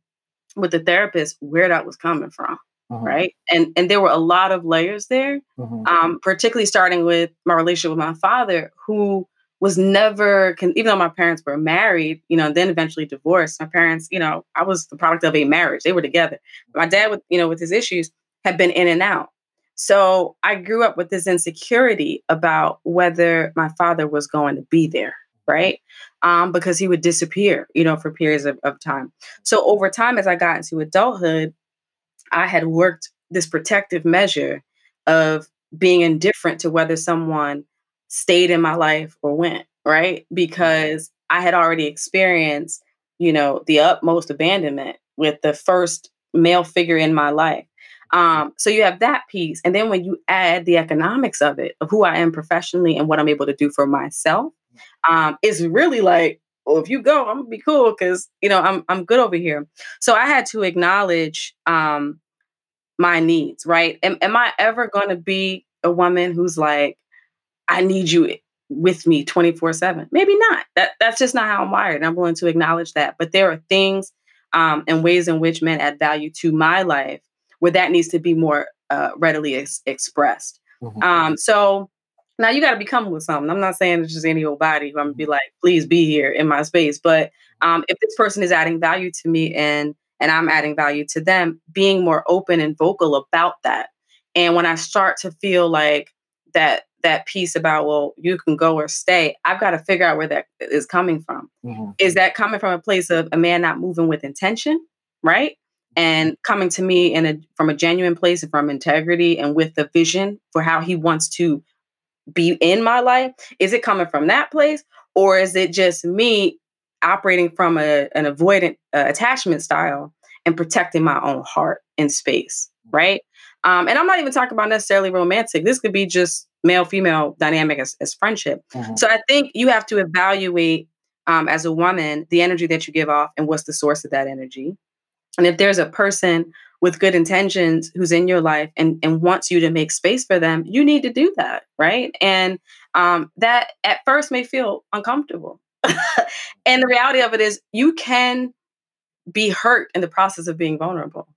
with the therapist where that was coming from. Uh-huh. Right. And and there were a lot of layers there. Uh-huh. Um, particularly starting with my relationship with my father, who was never even though my parents were married you know and then eventually divorced my parents you know i was the product of a marriage they were together. My dad with you know with his issues had been in and out. So i grew up with this insecurity about whether my father was going to be there right? Um, because he would disappear you know for periods of, of time. So over time as i got into adulthood i had worked this protective measure of being indifferent to whether someone stayed in my life or went, right? Because I had already experienced, you know, the utmost abandonment with the first male figure in my life. Um, so you have that piece. And then when you add the economics of it, of who I am professionally and what I'm able to do for myself, um, it's really like, well, if you go, I'm gonna be cool because you know I'm I'm good over here. So I had to acknowledge um, my needs, right? Am, am I ever going to be a woman who's like, I need you with me 24 7. Maybe not. That that's just not how I'm wired. And I'm willing to acknowledge that. But there are things um, and ways in which men add value to my life where that needs to be more uh, readily ex- expressed. Mm-hmm. Um, so now you got to be coming with something. I'm not saying it's just any old body who I'm gonna be like, please be here in my space. But um, if this person is adding value to me and and I'm adding value to them, being more open and vocal about that. And when I start to feel like that that piece about well you can go or stay i've got to figure out where that is coming from. Mm-hmm. is that coming from a place of a man not moving with intention right? And coming to me in a from a genuine place and from integrity and with the vision for how he wants to be in my life is it coming from that place? Or is it just me operating from a, an avoidant uh, attachment style and protecting my own heart and space right? Um, and i'm not even talking about necessarily romantic. This could be just male female dynamic as, as friendship. Mm-hmm. So I think you have to evaluate um, as a woman the energy that you give off and what's the source of that energy. And if there's a person with good intentions who's in your life and, and wants you to make space for them, you need to do that, right? And um, that at first may feel uncomfortable. and the reality of it is, you can be hurt in the process of being vulnerable.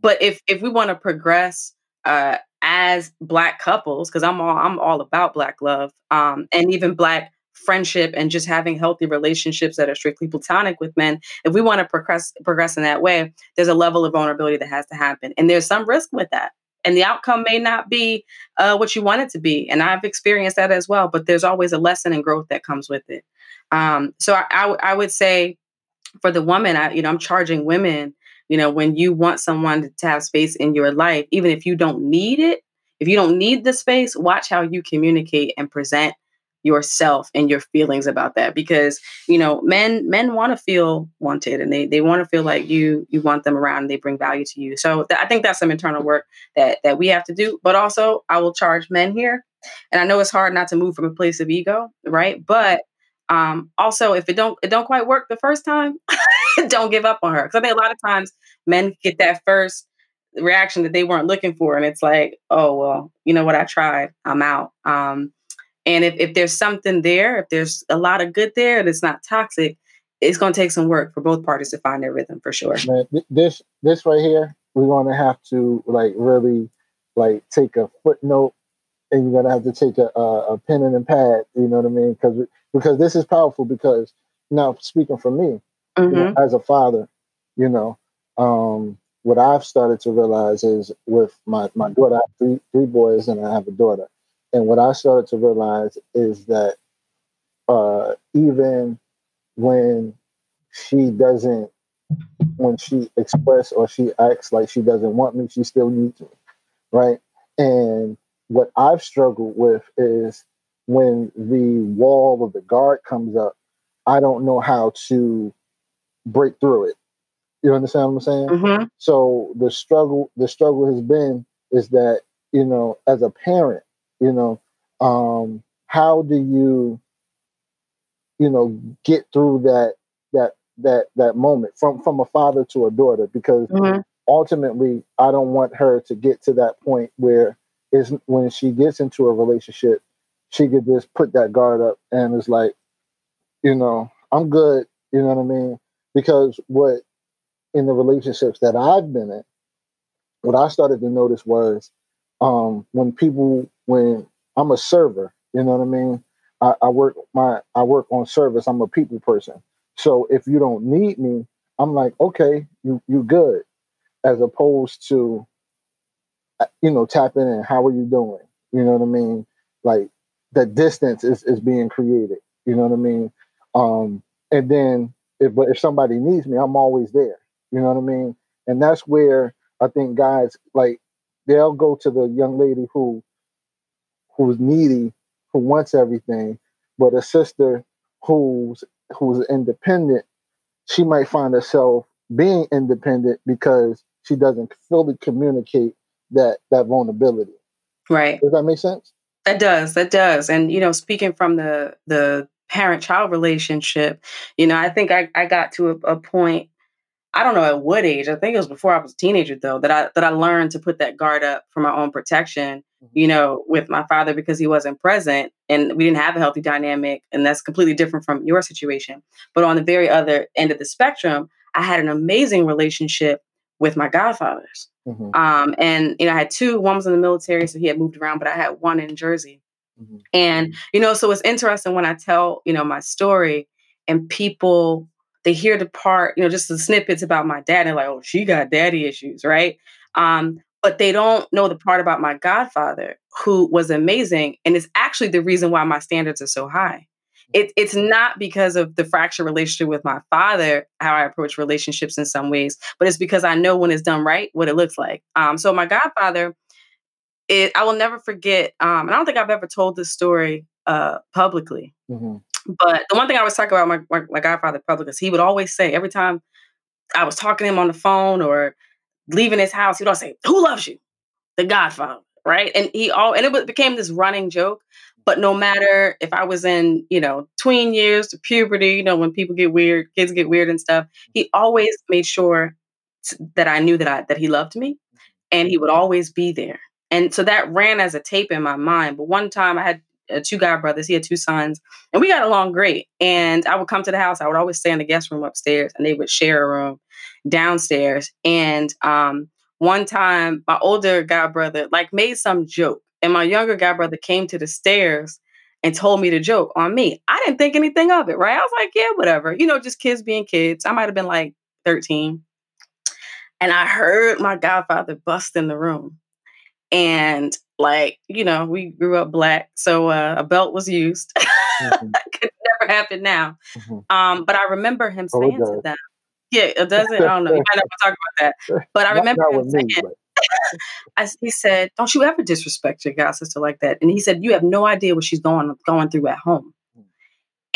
But if if we want to progress uh, as black couples, because I'm all I'm all about black love, um, and even black friendship and just having healthy relationships that are strictly platonic with men if we want to progress progress in that way there's a level of vulnerability that has to happen and there's some risk with that and the outcome may not be uh, what you want it to be and i've experienced that as well but there's always a lesson and growth that comes with it. Um, so I, I, would say for the woman I, you know i'm charging women you know when you want someone to have space in your life even if you don't need it if you don't need the space watch how you communicate and present yourself and your feelings about that because you know men men want to feel wanted and they they want to feel like you you want them around and they bring value to you. So th- i think that's some internal work that that we have to do but also i will charge men here. And i know it's hard not to move from a place of ego right? But um also if it don't it don't quite work the first time don't give up on her because i think a lot of times men get that first reaction that they weren't looking for and it's like oh well you know what i tried i'm out um and if, if there's something there, if there's a lot of good there and it's not toxic, it's going to take some work for both parties to find their rhythm for sure. Man, this this right here, we're going to have to like really like take a footnote, and you're going to have to take a, a, a pen and a pad. You know what I mean? Because because this is powerful. Because now speaking for me, mm-hmm. you know, mm-hmm. as a father, you know, um, what I've started to realize is with my my daughter, I have three three boys, and I have a daughter and what I started to realize is that uh, even when she doesn't, when she express or she acts like she doesn't want me, she still needs me, right? And what I've struggled with is when the wall of the guard comes up, I don't know how to break through it. You understand what I'm saying? Mm-hmm. So the struggle, the struggle has been is that you know, as a parent, you know um how do you you know get through that that that that moment from from a father to a daughter because mm-hmm. ultimately i don't want her to get to that point where is when she gets into a relationship she could just put that guard up and it's like you know i'm good you know what i mean because what in the relationships that i've been in what i started to notice was um when people when I'm a server. You know what I mean? I, I work my I work on service. I'm a people person. So if you don't need me, I'm like, okay, you you good. As opposed to, uh, you know, tapping in. How are you doing? You know what I mean? Like the distance is is being created. You know what I mean? Um, and then if but if somebody needs me, I'm always there. You know what I mean? And that's where I think guys like they'll go to the young lady who who's needy, who wants everything, but a sister who's who's independent, she might find herself being independent because she doesn't fully communicate that that vulnerability. Right. Does that make sense? That does. That does. And you know, speaking from the the parent child relationship, you know, I think I, I got to a, a point I don't know at what age. I think it was before I was a teenager though that I that I learned to put that guard up for my own protection. Mm-hmm. You know, with my father because he wasn't present and we didn't have a healthy dynamic, and that's completely different from your situation. But on the very other end of the spectrum, I had an amazing relationship with my godfathers. Mm-hmm. Um, and you know, I had two. One was in the military, so he had moved around, but I had one in Jersey. Mm-hmm. And you know, so it's interesting when I tell you know my story, and people they hear the part, you know, just the snippets about my dad, and they're like, oh, she got daddy issues, right? Um, but they don't know the part about my godfather, who was amazing, and is actually the reason why my standards are so high. It, it's not because of the fractured relationship with my father, how I approach relationships in some ways, but it's because I know when it's done right what it looks like. Um, so my godfather, it I will never forget. Um, and I don't think I've ever told this story uh, publicly. Mm-hmm. But the one thing I was talking about my, my, my godfather public is he would always say every time I was talking to him on the phone or leaving his house, he'd always say, "Who loves you?" The Godfather, right? And he all and it became this running joke. But no matter if I was in, you know, tween years to puberty, you know, when people get weird, kids get weird and stuff, he always made sure that I knew that I that he loved me and he would always be there. And so that ran as a tape in my mind. But one time I had uh, two god brothers, he had two sons, and we got along great. And I would come to the house, I would always stay in the guest room upstairs, and they would share a room downstairs. And um, one time my older god brother like made some joke, and my younger god brother came to the stairs and told me the joke on me. I didn't think anything of it, right? I was like, yeah, whatever. You know, just kids being kids. I might have been like 13. And I heard my godfather bust in the room. And like, you know, we grew up black, so uh, a belt was used. Mm-hmm. Could never happen now. Mm-hmm. Um, but I remember him oh, saying to them, yeah, it doesn't. I don't know. You might not talk about that. But I remember him saying, me, I, he said, "Don't you ever disrespect your god sister like that." And he said, "You have no idea what she's going going through at home." Hmm.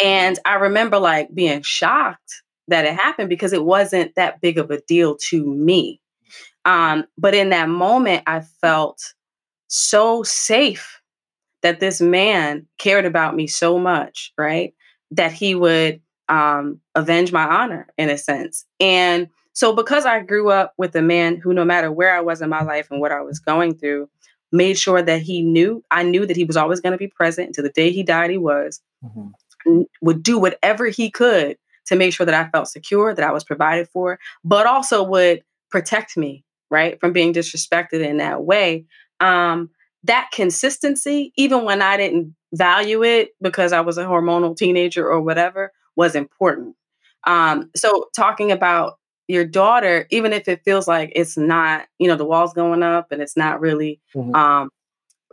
And I remember like being shocked that it happened because it wasn't that big of a deal to me. Um, but in that moment, I felt so safe that this man cared about me so much, right? That he would um, avenge my honor in a sense. And so, because I grew up with a man who, no matter where I was in my life and what I was going through, made sure that he knew, I knew that he was always going to be present until the day he died, he was, mm-hmm. would do whatever he could to make sure that I felt secure, that I was provided for, but also would protect me, right, from being disrespected in that way. Um, that consistency, even when I didn't value it because I was a hormonal teenager or whatever, was important. Um, so talking about your daughter, even if it feels like it's not, you know, the walls going up and it's not really mm-hmm. um,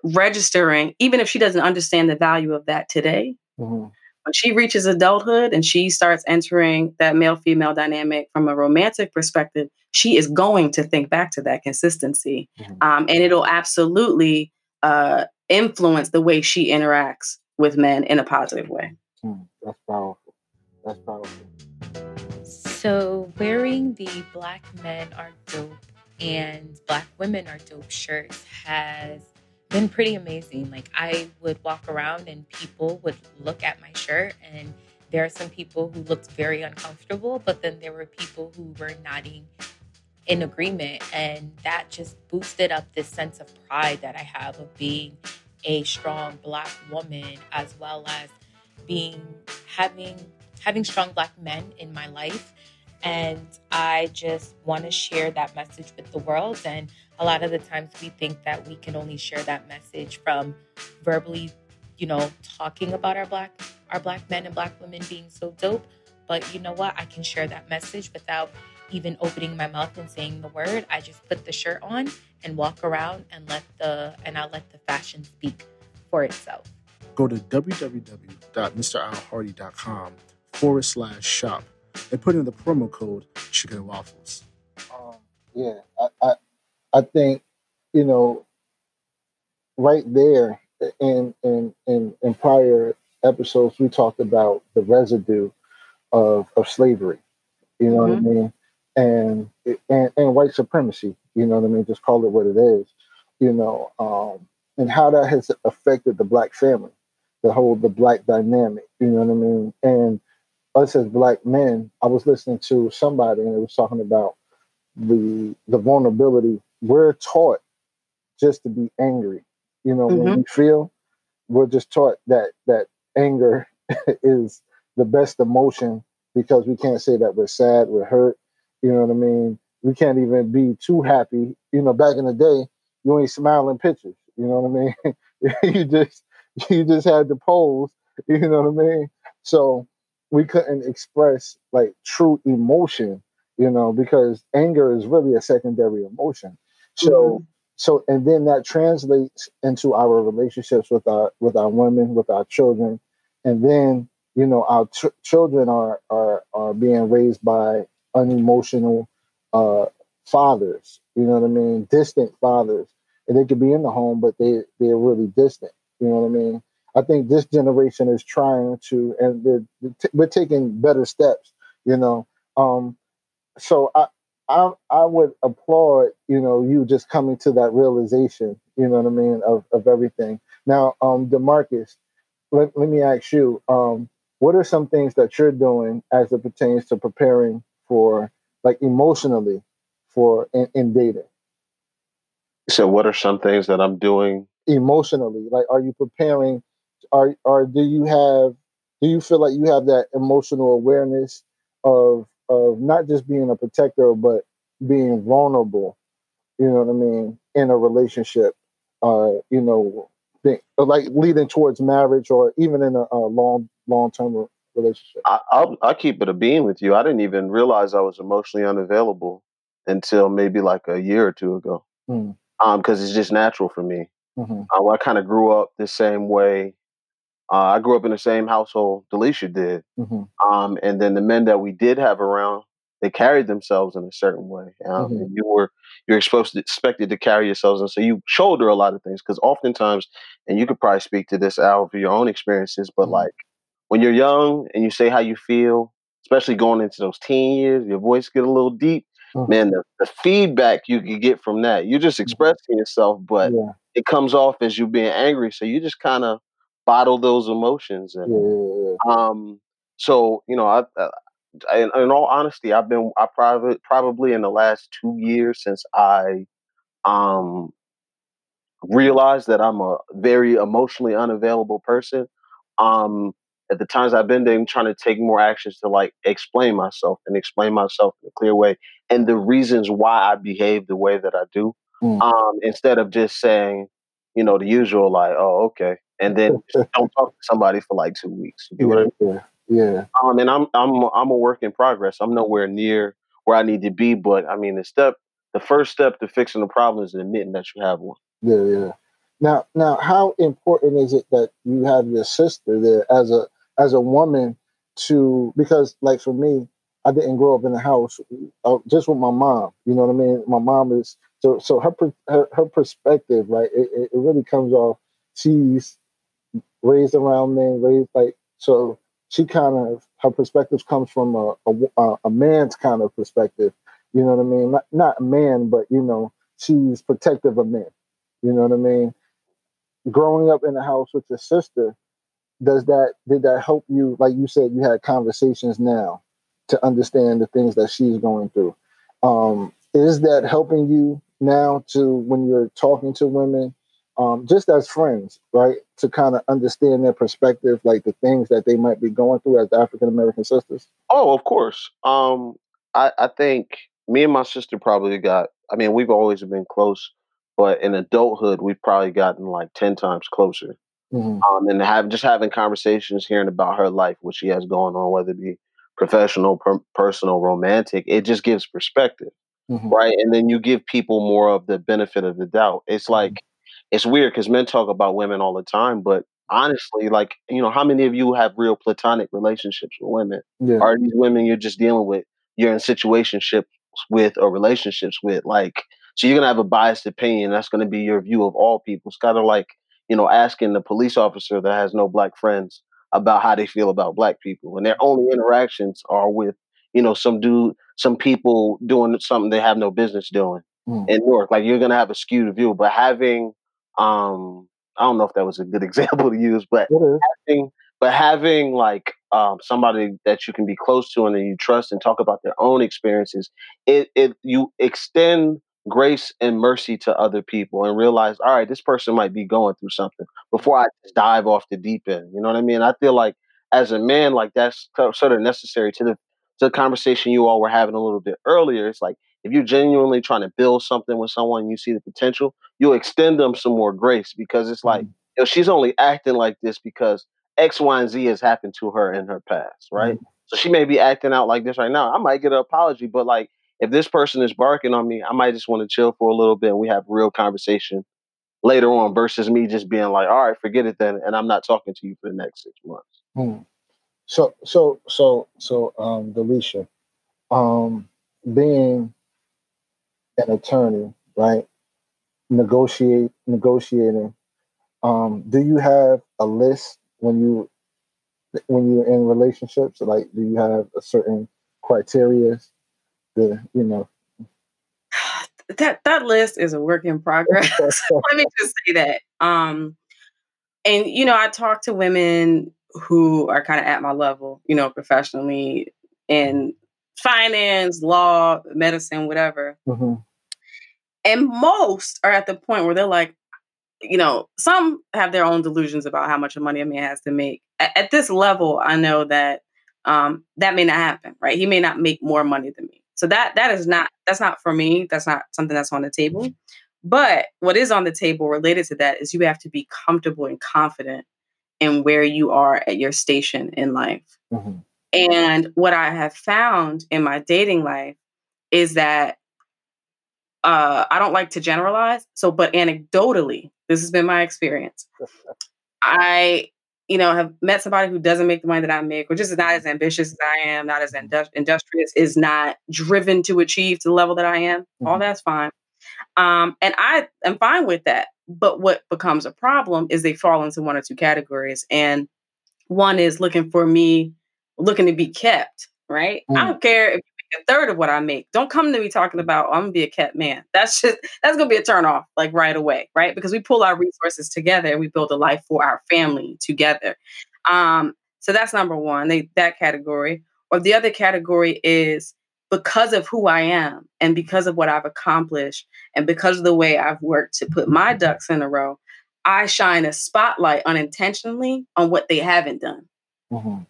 registering, even if she doesn't understand the value of that today, mm-hmm. When she reaches adulthood and she starts entering that male female dynamic from a romantic perspective, she is going to think back to that consistency. Mm-hmm. Um, and it'll absolutely uh, influence the way she interacts with men in a positive way. Mm, that's powerful. That's powerful. So, wearing the Black Men Are Dope and Black Women Are Dope shirts has been pretty amazing. Like, I would walk around and people would look at my shirt, and there are some people who looked very uncomfortable, but then there were people who were nodding in agreement. And that just boosted up this sense of pride that I have of being a strong Black woman, as well as being having having strong black men in my life. And I just want to share that message with the world. And a lot of the times we think that we can only share that message from verbally, you know, talking about our black our black men and black women being so dope. But you know what? I can share that message without even opening my mouth and saying the word. I just put the shirt on and walk around and let the and I let the fashion speak for itself. Go to www.mralhardy.com forward slash shop and put in the promo code chicken and waffles. Um, yeah, I, I, I think you know right there in in in in prior episodes we talked about the residue of of slavery. You know mm-hmm. what I mm-hmm. mean? And, and and white supremacy. You know what I mean? Just call it what it is. You know, um, and how that has affected the black family, the whole the black dynamic. You know what I mean? And us as black men, I was listening to somebody and it was talking about the the vulnerability. We're taught just to be angry. You know, mm-hmm. when we feel, we're just taught that that anger is the best emotion because we can't say that we're sad, we're hurt. You know what I mean? We can't even be too happy. You know, back in the day, you ain't smiling pictures. You know what I mean? you just you just had to pose. You know what I mean? So we couldn't express like true emotion, you know, because anger is really a secondary emotion. So mm-hmm. so and then that translates into our relationships with our with our women, with our children, and then you know our ch- children are are are being raised by unemotional uh, fathers. You know what I mean? Distant fathers, and they could be in the home, but they they're really distant. You know what I mean? I think this generation is trying to, and they're, we're taking better steps. You know, um, so I, I I would applaud you know you just coming to that realization. You know what I mean of of everything. Now, um, Demarcus, let, let me ask you, um, what are some things that you're doing as it pertains to preparing for, like emotionally, for in, in dating? So, what are some things that I'm doing emotionally? Like, are you preparing? Are are do you have? Do you feel like you have that emotional awareness of of not just being a protector, but being vulnerable? You know what I mean in a relationship. Uh, you know, like leading towards marriage or even in a, a long long term relationship. I, I'll I'll keep it a being with you. I didn't even realize I was emotionally unavailable until maybe like a year or two ago. Mm. Um, because it's just natural for me. Mm-hmm. Uh, I kind of grew up the same way. Uh, I grew up in the same household Delisha did. Mm-hmm. Um, and then the men that we did have around, they carried themselves in a certain way. Um, mm-hmm. you were you're supposed to expected to carry yourselves, and so you shoulder a lot of things because oftentimes, and you could probably speak to this out of your own experiences, but mm-hmm. like when you're young and you say how you feel, especially going into those teen years, your voice get a little deep. Mm-hmm. Man, the, the, feedback you can get from that, you're just mm-hmm. expressing yourself, but yeah. it comes off as you being angry. So you just kind of bottle those emotions, and yeah, um, so you know, I, uh, I, in, in all honesty, I've been I probably probably in the last two years since I um realized that I'm a very emotionally unavailable person. Um, at the times I've been there, I'm trying to take more actions to like explain myself and explain myself in a clear way and the reasons why I behave the way that I do. Mm. Um, instead of just saying, you know, the usual like, oh, okay. And then don't talk to somebody for like two weeks. You know yeah, I mean? yeah. Um, and I'm I'm I'm a work in progress. I'm nowhere near where I need to be, but I mean the step the first step to fixing the problem is admitting that you have one. Yeah, yeah. Now, now, how important is it that you have your sister there as a as a woman to because like for me, I didn't grow up in a house uh, just with my mom. You know what I mean? My mom is so so her her, her perspective, right? It, it really comes off. She's raised around men, raised like so. She kind of her perspective comes from a, a, a man's kind of perspective. You know what I mean? Not not man, but you know she's protective of men. You know what I mean? Growing up in a house with your sister, does that did that help you like you said you had conversations now to understand the things that she's going through um, is that helping you now to when you're talking to women um, just as friends right to kind of understand their perspective like the things that they might be going through as african american sisters oh of course um, I, I think me and my sister probably got i mean we've always been close but in adulthood we've probably gotten like 10 times closer Mm-hmm. Um, and have just having conversations, hearing about her life, what she has going on, whether it be professional, per- personal, romantic, it just gives perspective, mm-hmm. right? And then you give people more of the benefit of the doubt. It's mm-hmm. like. It's weird because men talk about women all the time, but honestly, like you know, how many of you have real platonic relationships with women? Yeah. Are these women you're just dealing with? You're in situationships with or relationships with, like. So you're gonna have a biased opinion. That's gonna be your view of all people. It's kind of like you know, asking the police officer that has no black friends about how they feel about black people. And their only interactions are with, you know, some dude, some people doing something they have no business doing mm. in Newark. Like you're gonna have a skewed view. But having um I don't know if that was a good example to use, but having but having like um, somebody that you can be close to and that you trust and talk about their own experiences, it it you extend grace and mercy to other people and realize, all right, this person might be going through something before I just dive off the deep end. You know what I mean? I feel like as a man, like that's sort of necessary to the to the conversation you all were having a little bit earlier. It's like if you're genuinely trying to build something with someone, you see the potential, you'll extend them some more grace because it's like, mm-hmm. you know, she's only acting like this because X, Y, and Z has happened to her in her past, right? Mm-hmm. So she may be acting out like this right now. I might get an apology, but like if this person is barking on me, I might just want to chill for a little bit and we have real conversation later on versus me just being like, all right, forget it then. And I'm not talking to you for the next six months. Hmm. So, so, so, so, um, Delisha, um, being an attorney, right? Negotiate, negotiating. Um, do you have a list when you when you're in relationships? Like, do you have a certain criteria the you know that that list is a work in progress. Let me just say that. Um, and you know, I talk to women who are kind of at my level, you know, professionally, and finance, law, medicine, whatever. Mm-hmm. And most are at the point where they're like, you know, some have their own delusions about how much money a man has to make. At, at this level, I know that um, that may not happen, right? He may not make more money than me. So that that is not that's not for me. That's not something that's on the table. But what is on the table related to that is you have to be comfortable and confident in where you are at your station in life. Mm-hmm. And what I have found in my dating life is that uh, I don't like to generalize. So, but anecdotally, this has been my experience. I, you know, have met somebody who doesn't make the money that I make, which is not as ambitious as I am, not as industrious, is not driven to achieve to the level that I am. Mm-hmm. All that's fine. Um, and I am fine with that. But what becomes a problem is they fall into one or two categories. And one is looking for me, looking to be kept, right? Mm. I don't care if you make a third of what I make. Don't come to me talking about, oh, I'm gonna be a kept man. That's just that's gonna be a turn off, like right away, right? Because we pull our resources together and we build a life for our family together. Um, so that's number one, they, that category. Or the other category is because of who I am and because of what I've accomplished and because of the way I've worked to put my ducks in a row, I shine a spotlight unintentionally on what they haven't done. Mm-hmm.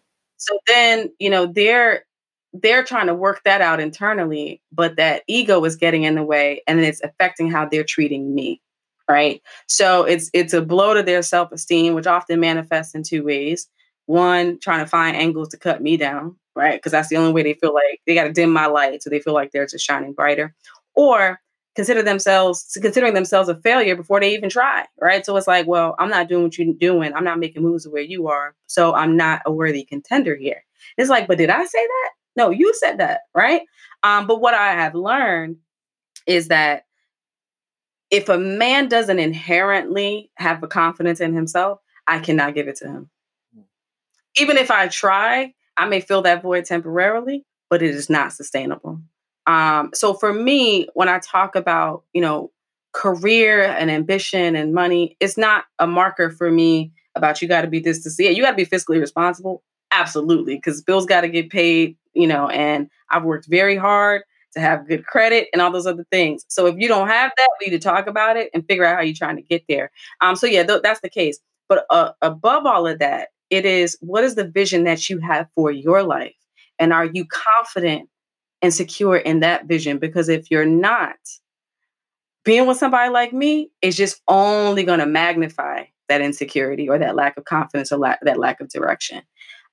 So then, you know, they're they're trying to work that out internally, but that ego is getting in the way and it's affecting how they're treating me. Right. So it's it's a blow to their self-esteem, which often manifests in two ways. One, trying to find angles to cut me down, right? Because that's the only way they feel like they got to dim my light, so they feel like they're just shining brighter, or consider themselves considering themselves a failure before they even try, right? So it's like, well, I'm not doing what you're doing. I'm not making moves where you are, so I'm not a worthy contender here. It's like, but did I say that? No, you said that, right? Um, but what I have learned is that if a man doesn't inherently have a confidence in himself, I cannot give it to him. Hmm. Even if I try, I may fill that void temporarily, but it is not sustainable. Um, so for me, when I talk about, you know, career and ambition and money, it's not a marker for me about you got to be this to see it. You got to be fiscally responsible. Absolutely. Because bills got to get paid, you know, and I've worked very hard to have good credit and all those other things. So if you don't have that, we need to talk about it and figure out how you're trying to get there. Um, so yeah, th- that's the case. But uh, above all of that, it is what is the vision that you have for your life? And are you confident and secure in that vision? Because if you're not, being with somebody like me is just only going to magnify that insecurity or that lack of confidence or la- that lack of direction.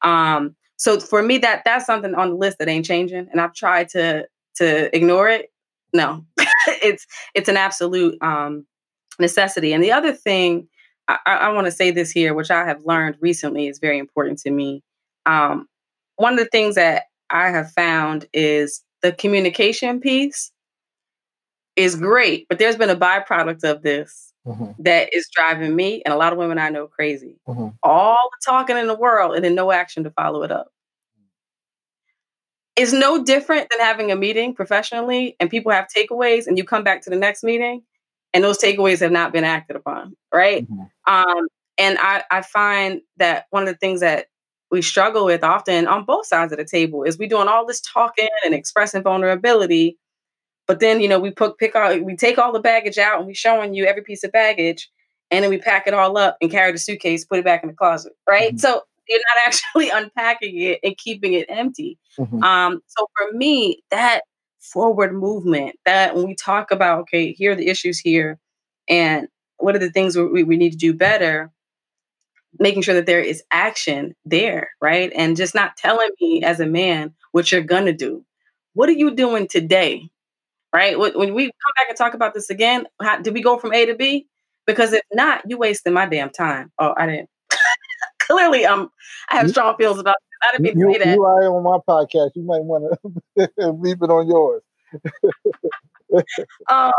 Um, so for me, that that's something on the list that ain't changing, and I've tried to to ignore it. No, it's it's an absolute um, necessity. And the other thing I, I want to say this here, which I have learned recently is very important to me. Um, one of the things that I have found is the communication piece is great, but there's been a byproduct of this mm-hmm. that is driving me and a lot of women I know crazy. Mm-hmm. All the talking in the world and then no action to follow it up. It's no different than having a meeting professionally and people have takeaways and you come back to the next meeting and those takeaways have not been acted upon, right? Mm-hmm. Um, and I, I find that one of the things that we struggle with often on both sides of the table is we doing all this talking and expressing vulnerability, but then you know we put pick all we take all the baggage out and we showing you every piece of baggage, and then we pack it all up and carry the suitcase, put it back in the closet, right? Mm-hmm. So you're not actually unpacking it and keeping it empty. Mm-hmm. Um, so for me, that forward movement that when we talk about okay here are the issues here and what are the things we, we need to do better making sure that there is action there right and just not telling me as a man what you're gonna do what are you doing today right when we come back and talk about this again how, did we go from a to b because if not you wasting my damn time oh i didn't clearly um i have strong feelings about I didn't you, say that. You are on my podcast. You might want to leave it on yours. um.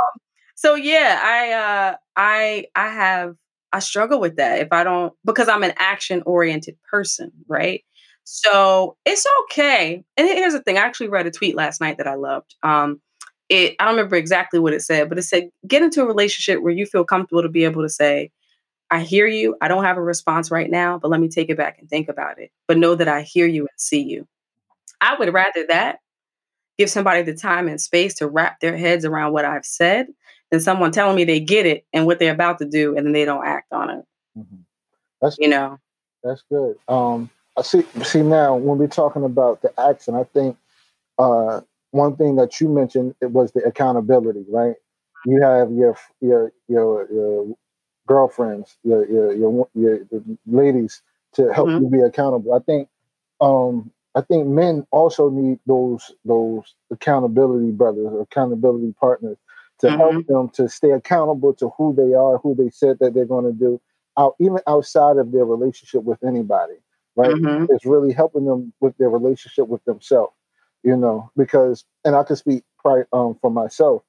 So yeah, I uh, I I have I struggle with that if I don't because I'm an action oriented person, right? So it's okay. And here's the thing: I actually read a tweet last night that I loved. Um, it I don't remember exactly what it said, but it said get into a relationship where you feel comfortable to be able to say, I hear you. I don't have a response right now, but let me take it back and think about it. But know that I hear you and see you. I would rather that give somebody the time and space to wrap their heads around what I've said than someone telling me they get it and what they're about to do and then they don't act on it. Mm-hmm. That's you know. That's good. Um I see see now when we're talking about the action, I think uh one thing that you mentioned it was the accountability, right? You have your your your, your girlfriends, your your your, your, ladies to help mm-hmm. you be accountable. I think um I think men also need those those accountability brothers, accountability partners to mm-hmm. help them to stay accountable to who they are, who they said that they're going to do, out even outside of their relationship with anybody. Right? Mm-hmm. It's really helping them with their relationship with themselves. You know, because and I can speak pri- um, for myself.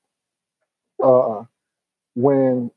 Uh, when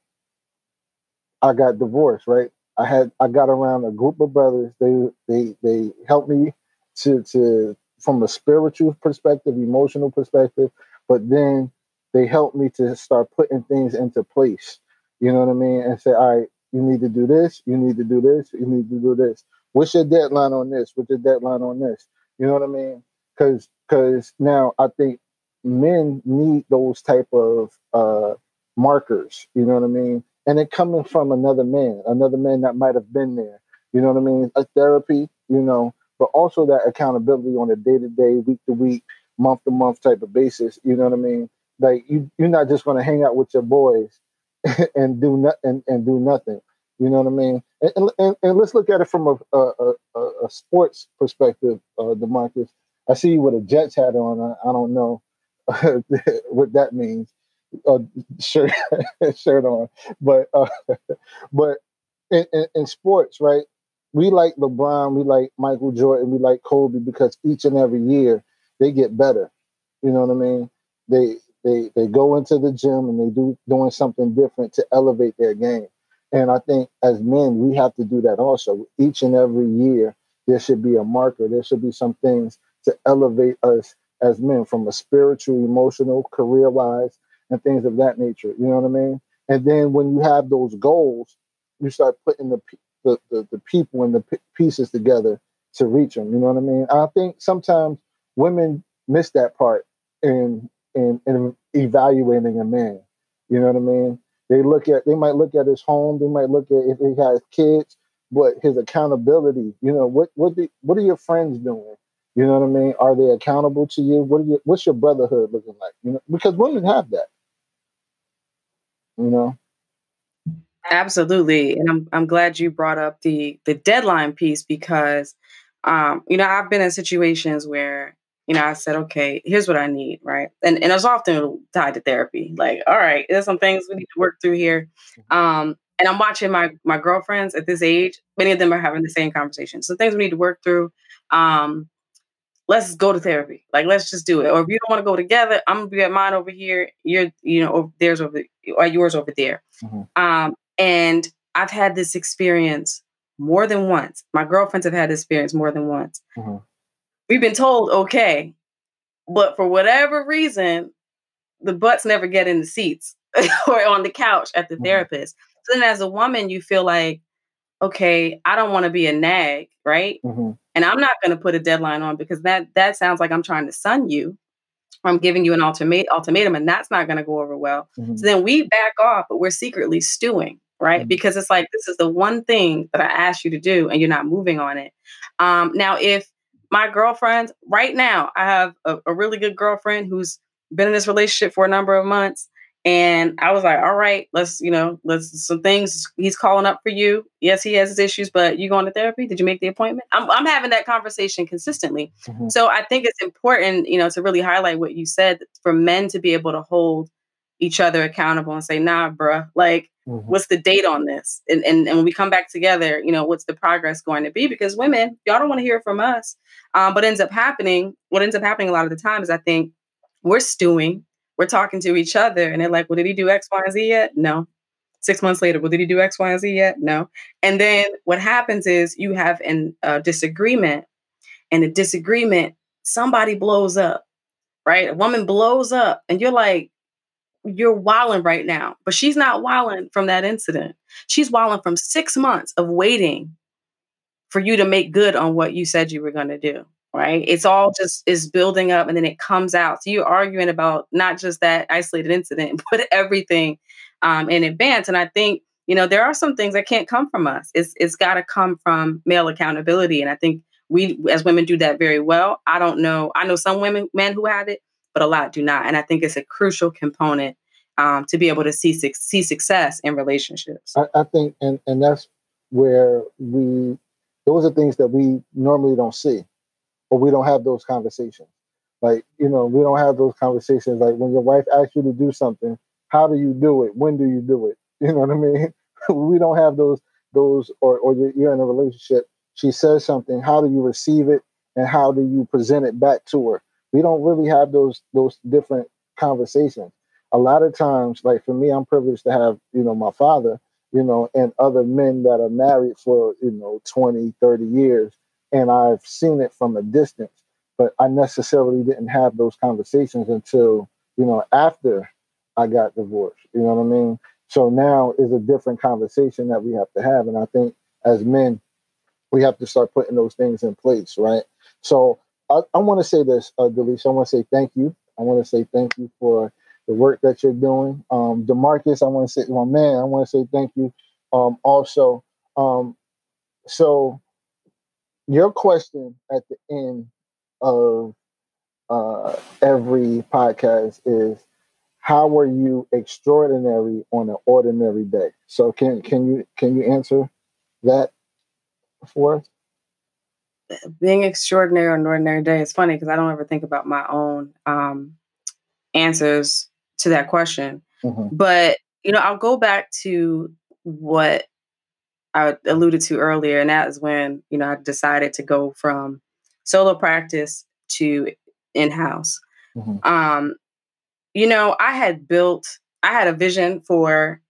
I got divorced, right? I had I got around a group of brothers. They they they helped me to to from a spiritual perspective, emotional perspective, but then they helped me to start putting things into place. You know what I mean? And say, all right, you need to do this, you need to do this, you need to do this. What's your deadline on this? What's your deadline on this? You know what I mean? Because because now I think men need those type of uh, markers. You know what I mean? And it coming from another man, another man that might have been there. You know what I mean? A therapy, you know, but also that accountability on a day to day, week to week, month to month type of basis. You know what I mean? Like you, you're not just going to hang out with your boys and do not and, and do nothing. You know what I mean? And, and, and let's look at it from a a, a, a sports perspective, uh, Demarcus. I see you with a Jets hat on. I, I don't know what that means. Uh, shirt shirt on, but uh, but in, in, in sports, right? we like LeBron, we like Michael Jordan, we like Kobe because each and every year they get better. You know what I mean? They they they go into the gym and they do doing something different to elevate their game. And I think as men, we have to do that also. Each and every year, there should be a marker. There should be some things to elevate us as men from a spiritual, emotional, career wise, and things of that nature. You know what I mean? And then when you have those goals, you start putting the the, the, the people and the p- pieces together to reach them. You know what I mean? I think sometimes women miss that part in in evaluating a man. You know what I mean? They look at they might look at his home, they might look at if he has kids, but his accountability. You know what what the, what are your friends doing? You know what I mean? Are they accountable to you? What are what's your brotherhood looking like? You know, because women have that. You know, Absolutely. And I'm I'm glad you brought up the the deadline piece because um, you know, I've been in situations where, you know, I said, okay, here's what I need, right? And and it's often tied to therapy. Like, all right, there's some things we need to work through here. Mm-hmm. Um, and I'm watching my my girlfriends at this age, many of them are having the same conversation. So things we need to work through. Um, let's go to therapy. Like, let's just do it. Or if you don't want to go together, I'm gonna be at mine over here. You're, you know, there's over or yours over there. Mm-hmm. Um, and I've had this experience more than once. My girlfriends have had this experience more than once. Mm-hmm. We've been told, okay, but for whatever reason, the butts never get in the seats or on the couch at the mm-hmm. therapist. So then, as a woman, you feel like, okay, I don't want to be a nag, right? Mm-hmm. And I'm not going to put a deadline on because that that sounds like I'm trying to sun you. I'm giving you an ultimate ultimatum, and that's not going to go over well. Mm-hmm. So then we back off, but we're secretly stewing right? Mm-hmm. Because it's like, this is the one thing that I asked you to do and you're not moving on it. Um, now, if my girlfriend, right now, I have a, a, really good girlfriend who's been in this relationship for a number of months. And I was like, all right, let's, you know, let's some things he's calling up for you. Yes, he has his issues, but you going to therapy? Did you make the appointment? I'm, I'm having that conversation consistently. Mm-hmm. So I think it's important, you know, to really highlight what you said for men to be able to hold each other accountable and say, nah, bruh, like, mm-hmm. what's the date on this? And, and, and when we come back together, you know, what's the progress going to be? Because women, y'all don't want to hear from us. Um, but ends up happening, what ends up happening a lot of the time is I think we're stewing, we're talking to each other, and they're like, well, did he do X, Y, and Z yet? No. Six months later, well, did he do X, Y, and Z yet? No. And then what happens is you have a uh, disagreement, and the disagreement, somebody blows up, right? A woman blows up, and you're like, you're walling right now. But she's not walling from that incident. She's walling from six months of waiting for you to make good on what you said you were going to do. right? It's all just is building up and then it comes out. So you're arguing about not just that isolated incident, but everything um, in advance. And I think, you know, there are some things that can't come from us. It's it's got to come from male accountability. And I think we as women do that very well. I don't know. I know some women, men who have it, but a lot do not. And I think it's a crucial component um, to be able to see see success in relationships. I, I think, and and that's where we those are things that we normally don't see or we don't have those conversations. Like you know we don't have those conversations like when your wife asks you to do something how do you do it? When do you do it? You know what i mean? We don't have those those or, or you're in a relationship she says something how do you receive it? And how do you present it back to her? We don't really have those those different conversations a lot of times like for me i'm privileged to have you know my father you know, and other men that are married for, you know, 20, 30 years. And I've seen it from a distance, but I necessarily didn't have those conversations until, you know, after I got divorced. You know what I mean? So now is a different conversation that we have to have. And I think as men, we have to start putting those things in place, right? So I, I want to say this, uh, Delisha. I want to say thank you. I want to say thank you for the work that you're doing. Um, Demarcus, I want to say, my man, I want to say thank you. Um, also, um, so your question at the end of uh, every podcast is, how were you extraordinary on an ordinary day? So can can you can you answer that for us? Being extraordinary on an ordinary day is funny because I don't ever think about my own um, answers to that question. Mm-hmm. But, you know, I'll go back to what I alluded to earlier, and that is when, you know, I decided to go from solo practice to in house. Mm-hmm. Um, you know, I had built, I had a vision for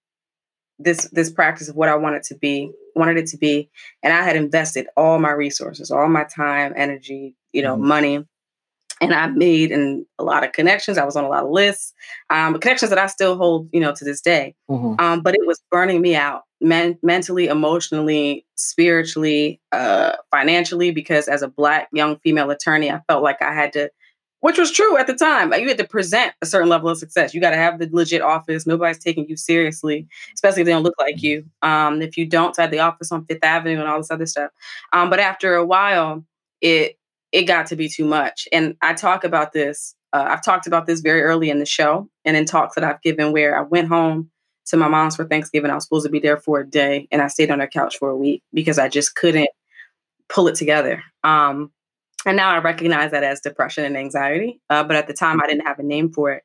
this this practice of what I wanted to be, wanted it to be, and I had invested all my resources, all my time, energy, you know, mm-hmm. money and I made and a lot of connections. I was on a lot of lists, um, connections that I still hold, you know, to this day. Mm-hmm. Um, but it was burning me out men- mentally, emotionally, spiritually, uh, financially, because as a black young female attorney, I felt like I had to, which was true at the time. You had to present a certain level of success. You got to have the legit office. Nobody's taking you seriously, especially if they don't look like you. Um, if you don't, have the office on Fifth Avenue and all this other stuff. Um, but after a while, it it got to be too much. And I talk about this. Uh, I've talked about this very early in the show and in talks that I've given where I went home to my mom's for Thanksgiving. I was supposed to be there for a day and I stayed on her couch for a week because I just couldn't pull it together. Um, and now I recognize that as depression and anxiety. Uh, but at the time, I didn't have a name for it.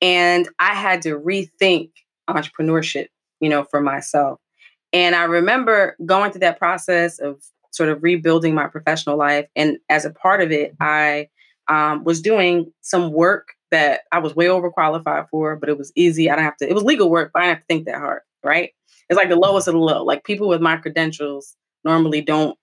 And I had to rethink entrepreneurship, you know, for myself. And I remember going through that process of sort of rebuilding my professional life. And as a part of it, I um, was doing some work that I was way overqualified for, but it was easy. I don't have to, it was legal work, but I didn't have to think that hard, right? It's like the lowest of the low. Like people with my credentials normally don't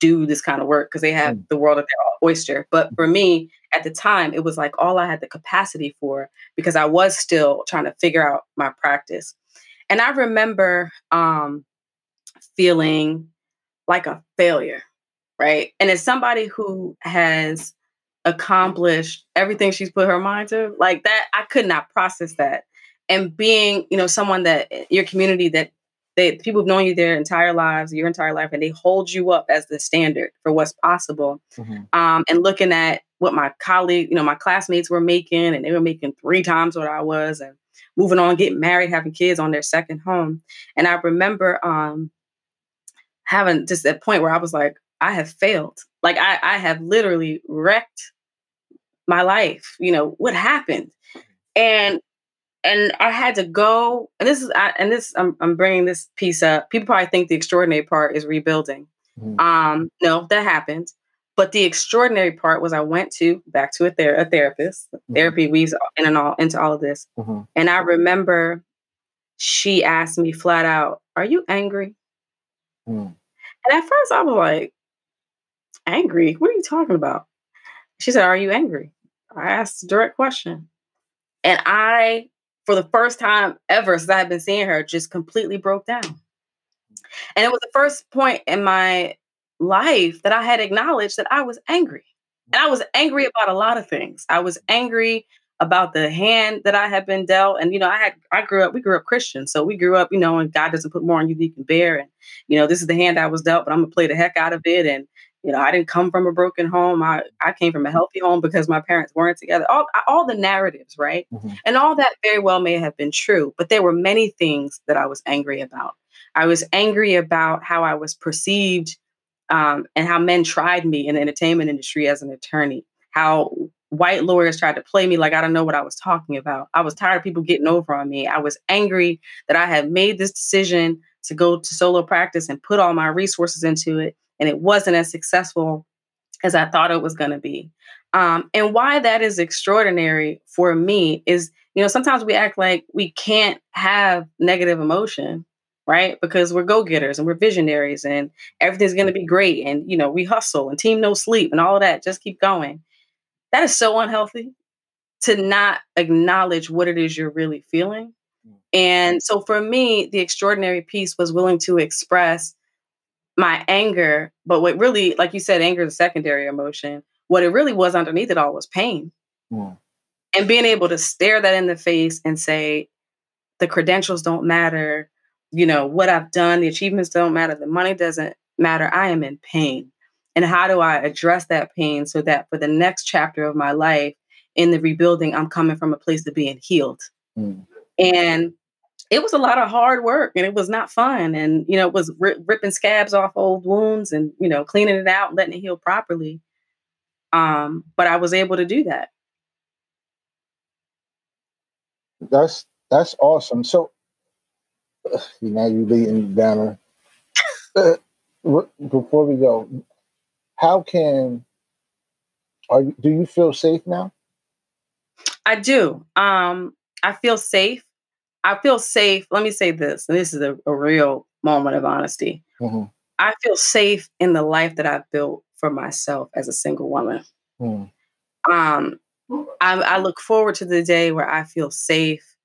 do this kind of work because they have mm. the world at their oyster. But for me, at the time, it was like all I had the capacity for because I was still trying to figure out my practice. And I remember um, feeling like a failure, right? And as somebody who has accomplished everything she's put her mind to, like that, I could not process that. And being, you know, someone that eh, your community that they people have known you their entire lives, your entire life, and they hold you up as the standard for what's possible. Mm-hmm. Um, and looking at what my colleague, you know, my classmates were making, and they were making three times what I was, and moving on, getting married, having kids on their second home. And I remember um, having just that point where I was like, I have failed. Like I, I have literally wrecked my life. You know what happened, and and I had to go. And this is I, and this I'm, I'm bringing this piece up. People probably think the extraordinary part is rebuilding. Mm-hmm. Um, no, that happened. But the extraordinary part was I went to back to a, ther- a therapist. Mm-hmm. Therapy weaves in and all into all of this. Mm-hmm. And I remember she asked me flat out, "Are you angry?" Mm. And at first I was like, angry? What are you talking about? She said, Are you angry? I asked a direct question. And I, for the first time ever since I've been seeing her, just completely broke down. And it was the first point in my life that I had acknowledged that I was angry. And I was angry about a lot of things. I was angry about the hand that I had been dealt. And, you know, I had, I grew up, we grew up Christian. So we grew up, you know, and God doesn't put more on you than you can bear. And, you know, this is the hand I was dealt, but I'm going to play the heck out of it. And, you know, I didn't come from a broken home. I, I came from a healthy home because my parents weren't together. All, all the narratives, right? Mm-hmm. And all that very well may have been true, but there were many things that I was angry about. I was angry about how I was perceived um, and how men tried me in the entertainment industry as an attorney, how white lawyers tried to play me like I don't know what I was talking about. I was tired of people getting over on me. I was angry that I had made this decision to go to solo practice and put all my resources into it, and it wasn't as successful as I thought it was going to be. Um, and why that is extraordinary for me is, you know, sometimes we act like we can't have negative emotion, right? Because we're go getters and we're visionaries and everything's going to be great. And, you know, we hustle and team no sleep and all of that. Just keep going. That is so unhealthy to not acknowledge what it is you're really feeling. Mm. And so for me, the extraordinary piece was willing to express my anger, but what really, like you said, anger is a secondary emotion. What it really was underneath it all was pain. Yeah. And being able to stare that in the face and say, the credentials don't matter, you know, what I've done, the achievements don't matter, the money doesn't matter. I am in pain and how do I address that pain so that for the next chapter of my life in the rebuilding, I'm coming from a place of being healed. Mm. And it was a lot of hard work and it was not fun. And, you know, it was ripping scabs off old wounds and, you know, cleaning it out, letting it heal properly. Um, but I was able to do that. That's that's awesome. So now you leading down. Uh, before we go, how can are you, do you feel safe now? I do. Um, I feel safe. I feel safe. Let me say this, and this is a, a real moment of honesty. Mm-hmm. I feel safe in the life that I've built for myself as a single woman. Mm. Um, I, I look forward to the day where I feel safe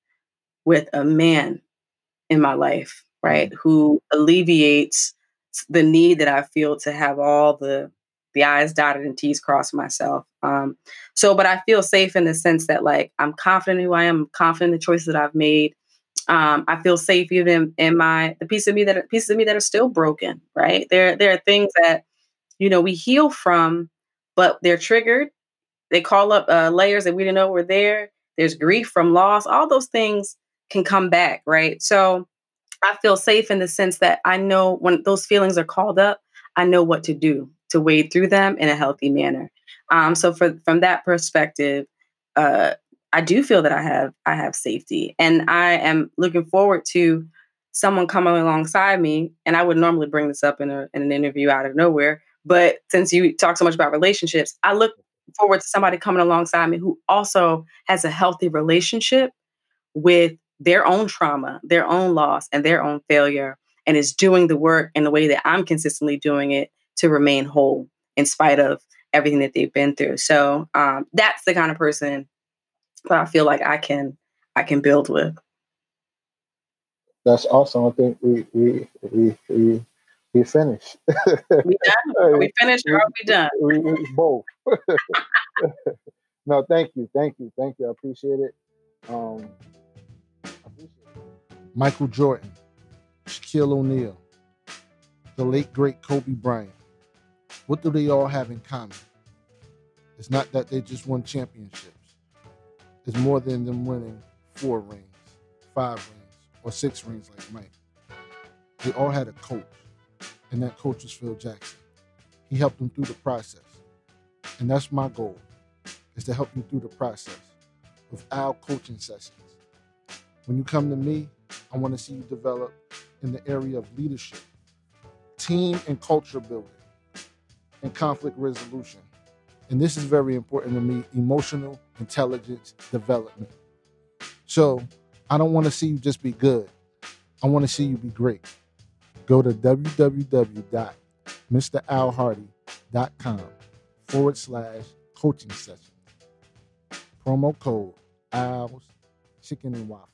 with a man in my life, right? Mm. Who alleviates the need that I feel to have all the the I's dotted and T's crossed myself. Um, so, but I feel safe in the sense that like I'm confident in who I am, confident in the choices that I've made. Um, I feel safe even in my the piece of me that pieces of me that are still broken. Right there, there are things that you know we heal from, but they're triggered. They call up uh, layers that we didn't know were there. There's grief from loss. All those things can come back. Right. So I feel safe in the sense that I know when those feelings are called up, I know what to do to wade through them in a healthy manner. Um, so for from that perspective, uh, I do feel that I have I have safety, and I am looking forward to someone coming alongside me. And I would normally bring this up in, a, in an interview out of nowhere, but since you talk so much about relationships, I look forward to somebody coming alongside me who also has a healthy relationship with their own trauma, their own loss, and their own failure, and is doing the work in the way that I'm consistently doing it to remain whole in spite of everything that they've been through. So um, that's the kind of person that I feel like I can I can build with. That's awesome. I think we we we we, we finished. we done? Are we finished or are we done? We, we both. no, thank you, thank you, thank you. I appreciate it. Um, I appreciate it. Michael Jordan, Shaquille O'Neal, the late great Kobe Bryant. What do they all have in common? It's not that they just won championships. It's more than them winning four rings, five rings, or six rings like Mike. They all had a coach, and that coach was Phil Jackson. He helped them through the process. And that's my goal, is to help you through the process with our coaching sessions. When you come to me, I want to see you develop in the area of leadership, team and culture building, and conflict resolution. And this is very important to me emotional intelligence development. So I don't want to see you just be good, I want to see you be great. Go to www.mralhardy.com forward slash coaching session. Promo code OWLS Chicken and Waffle.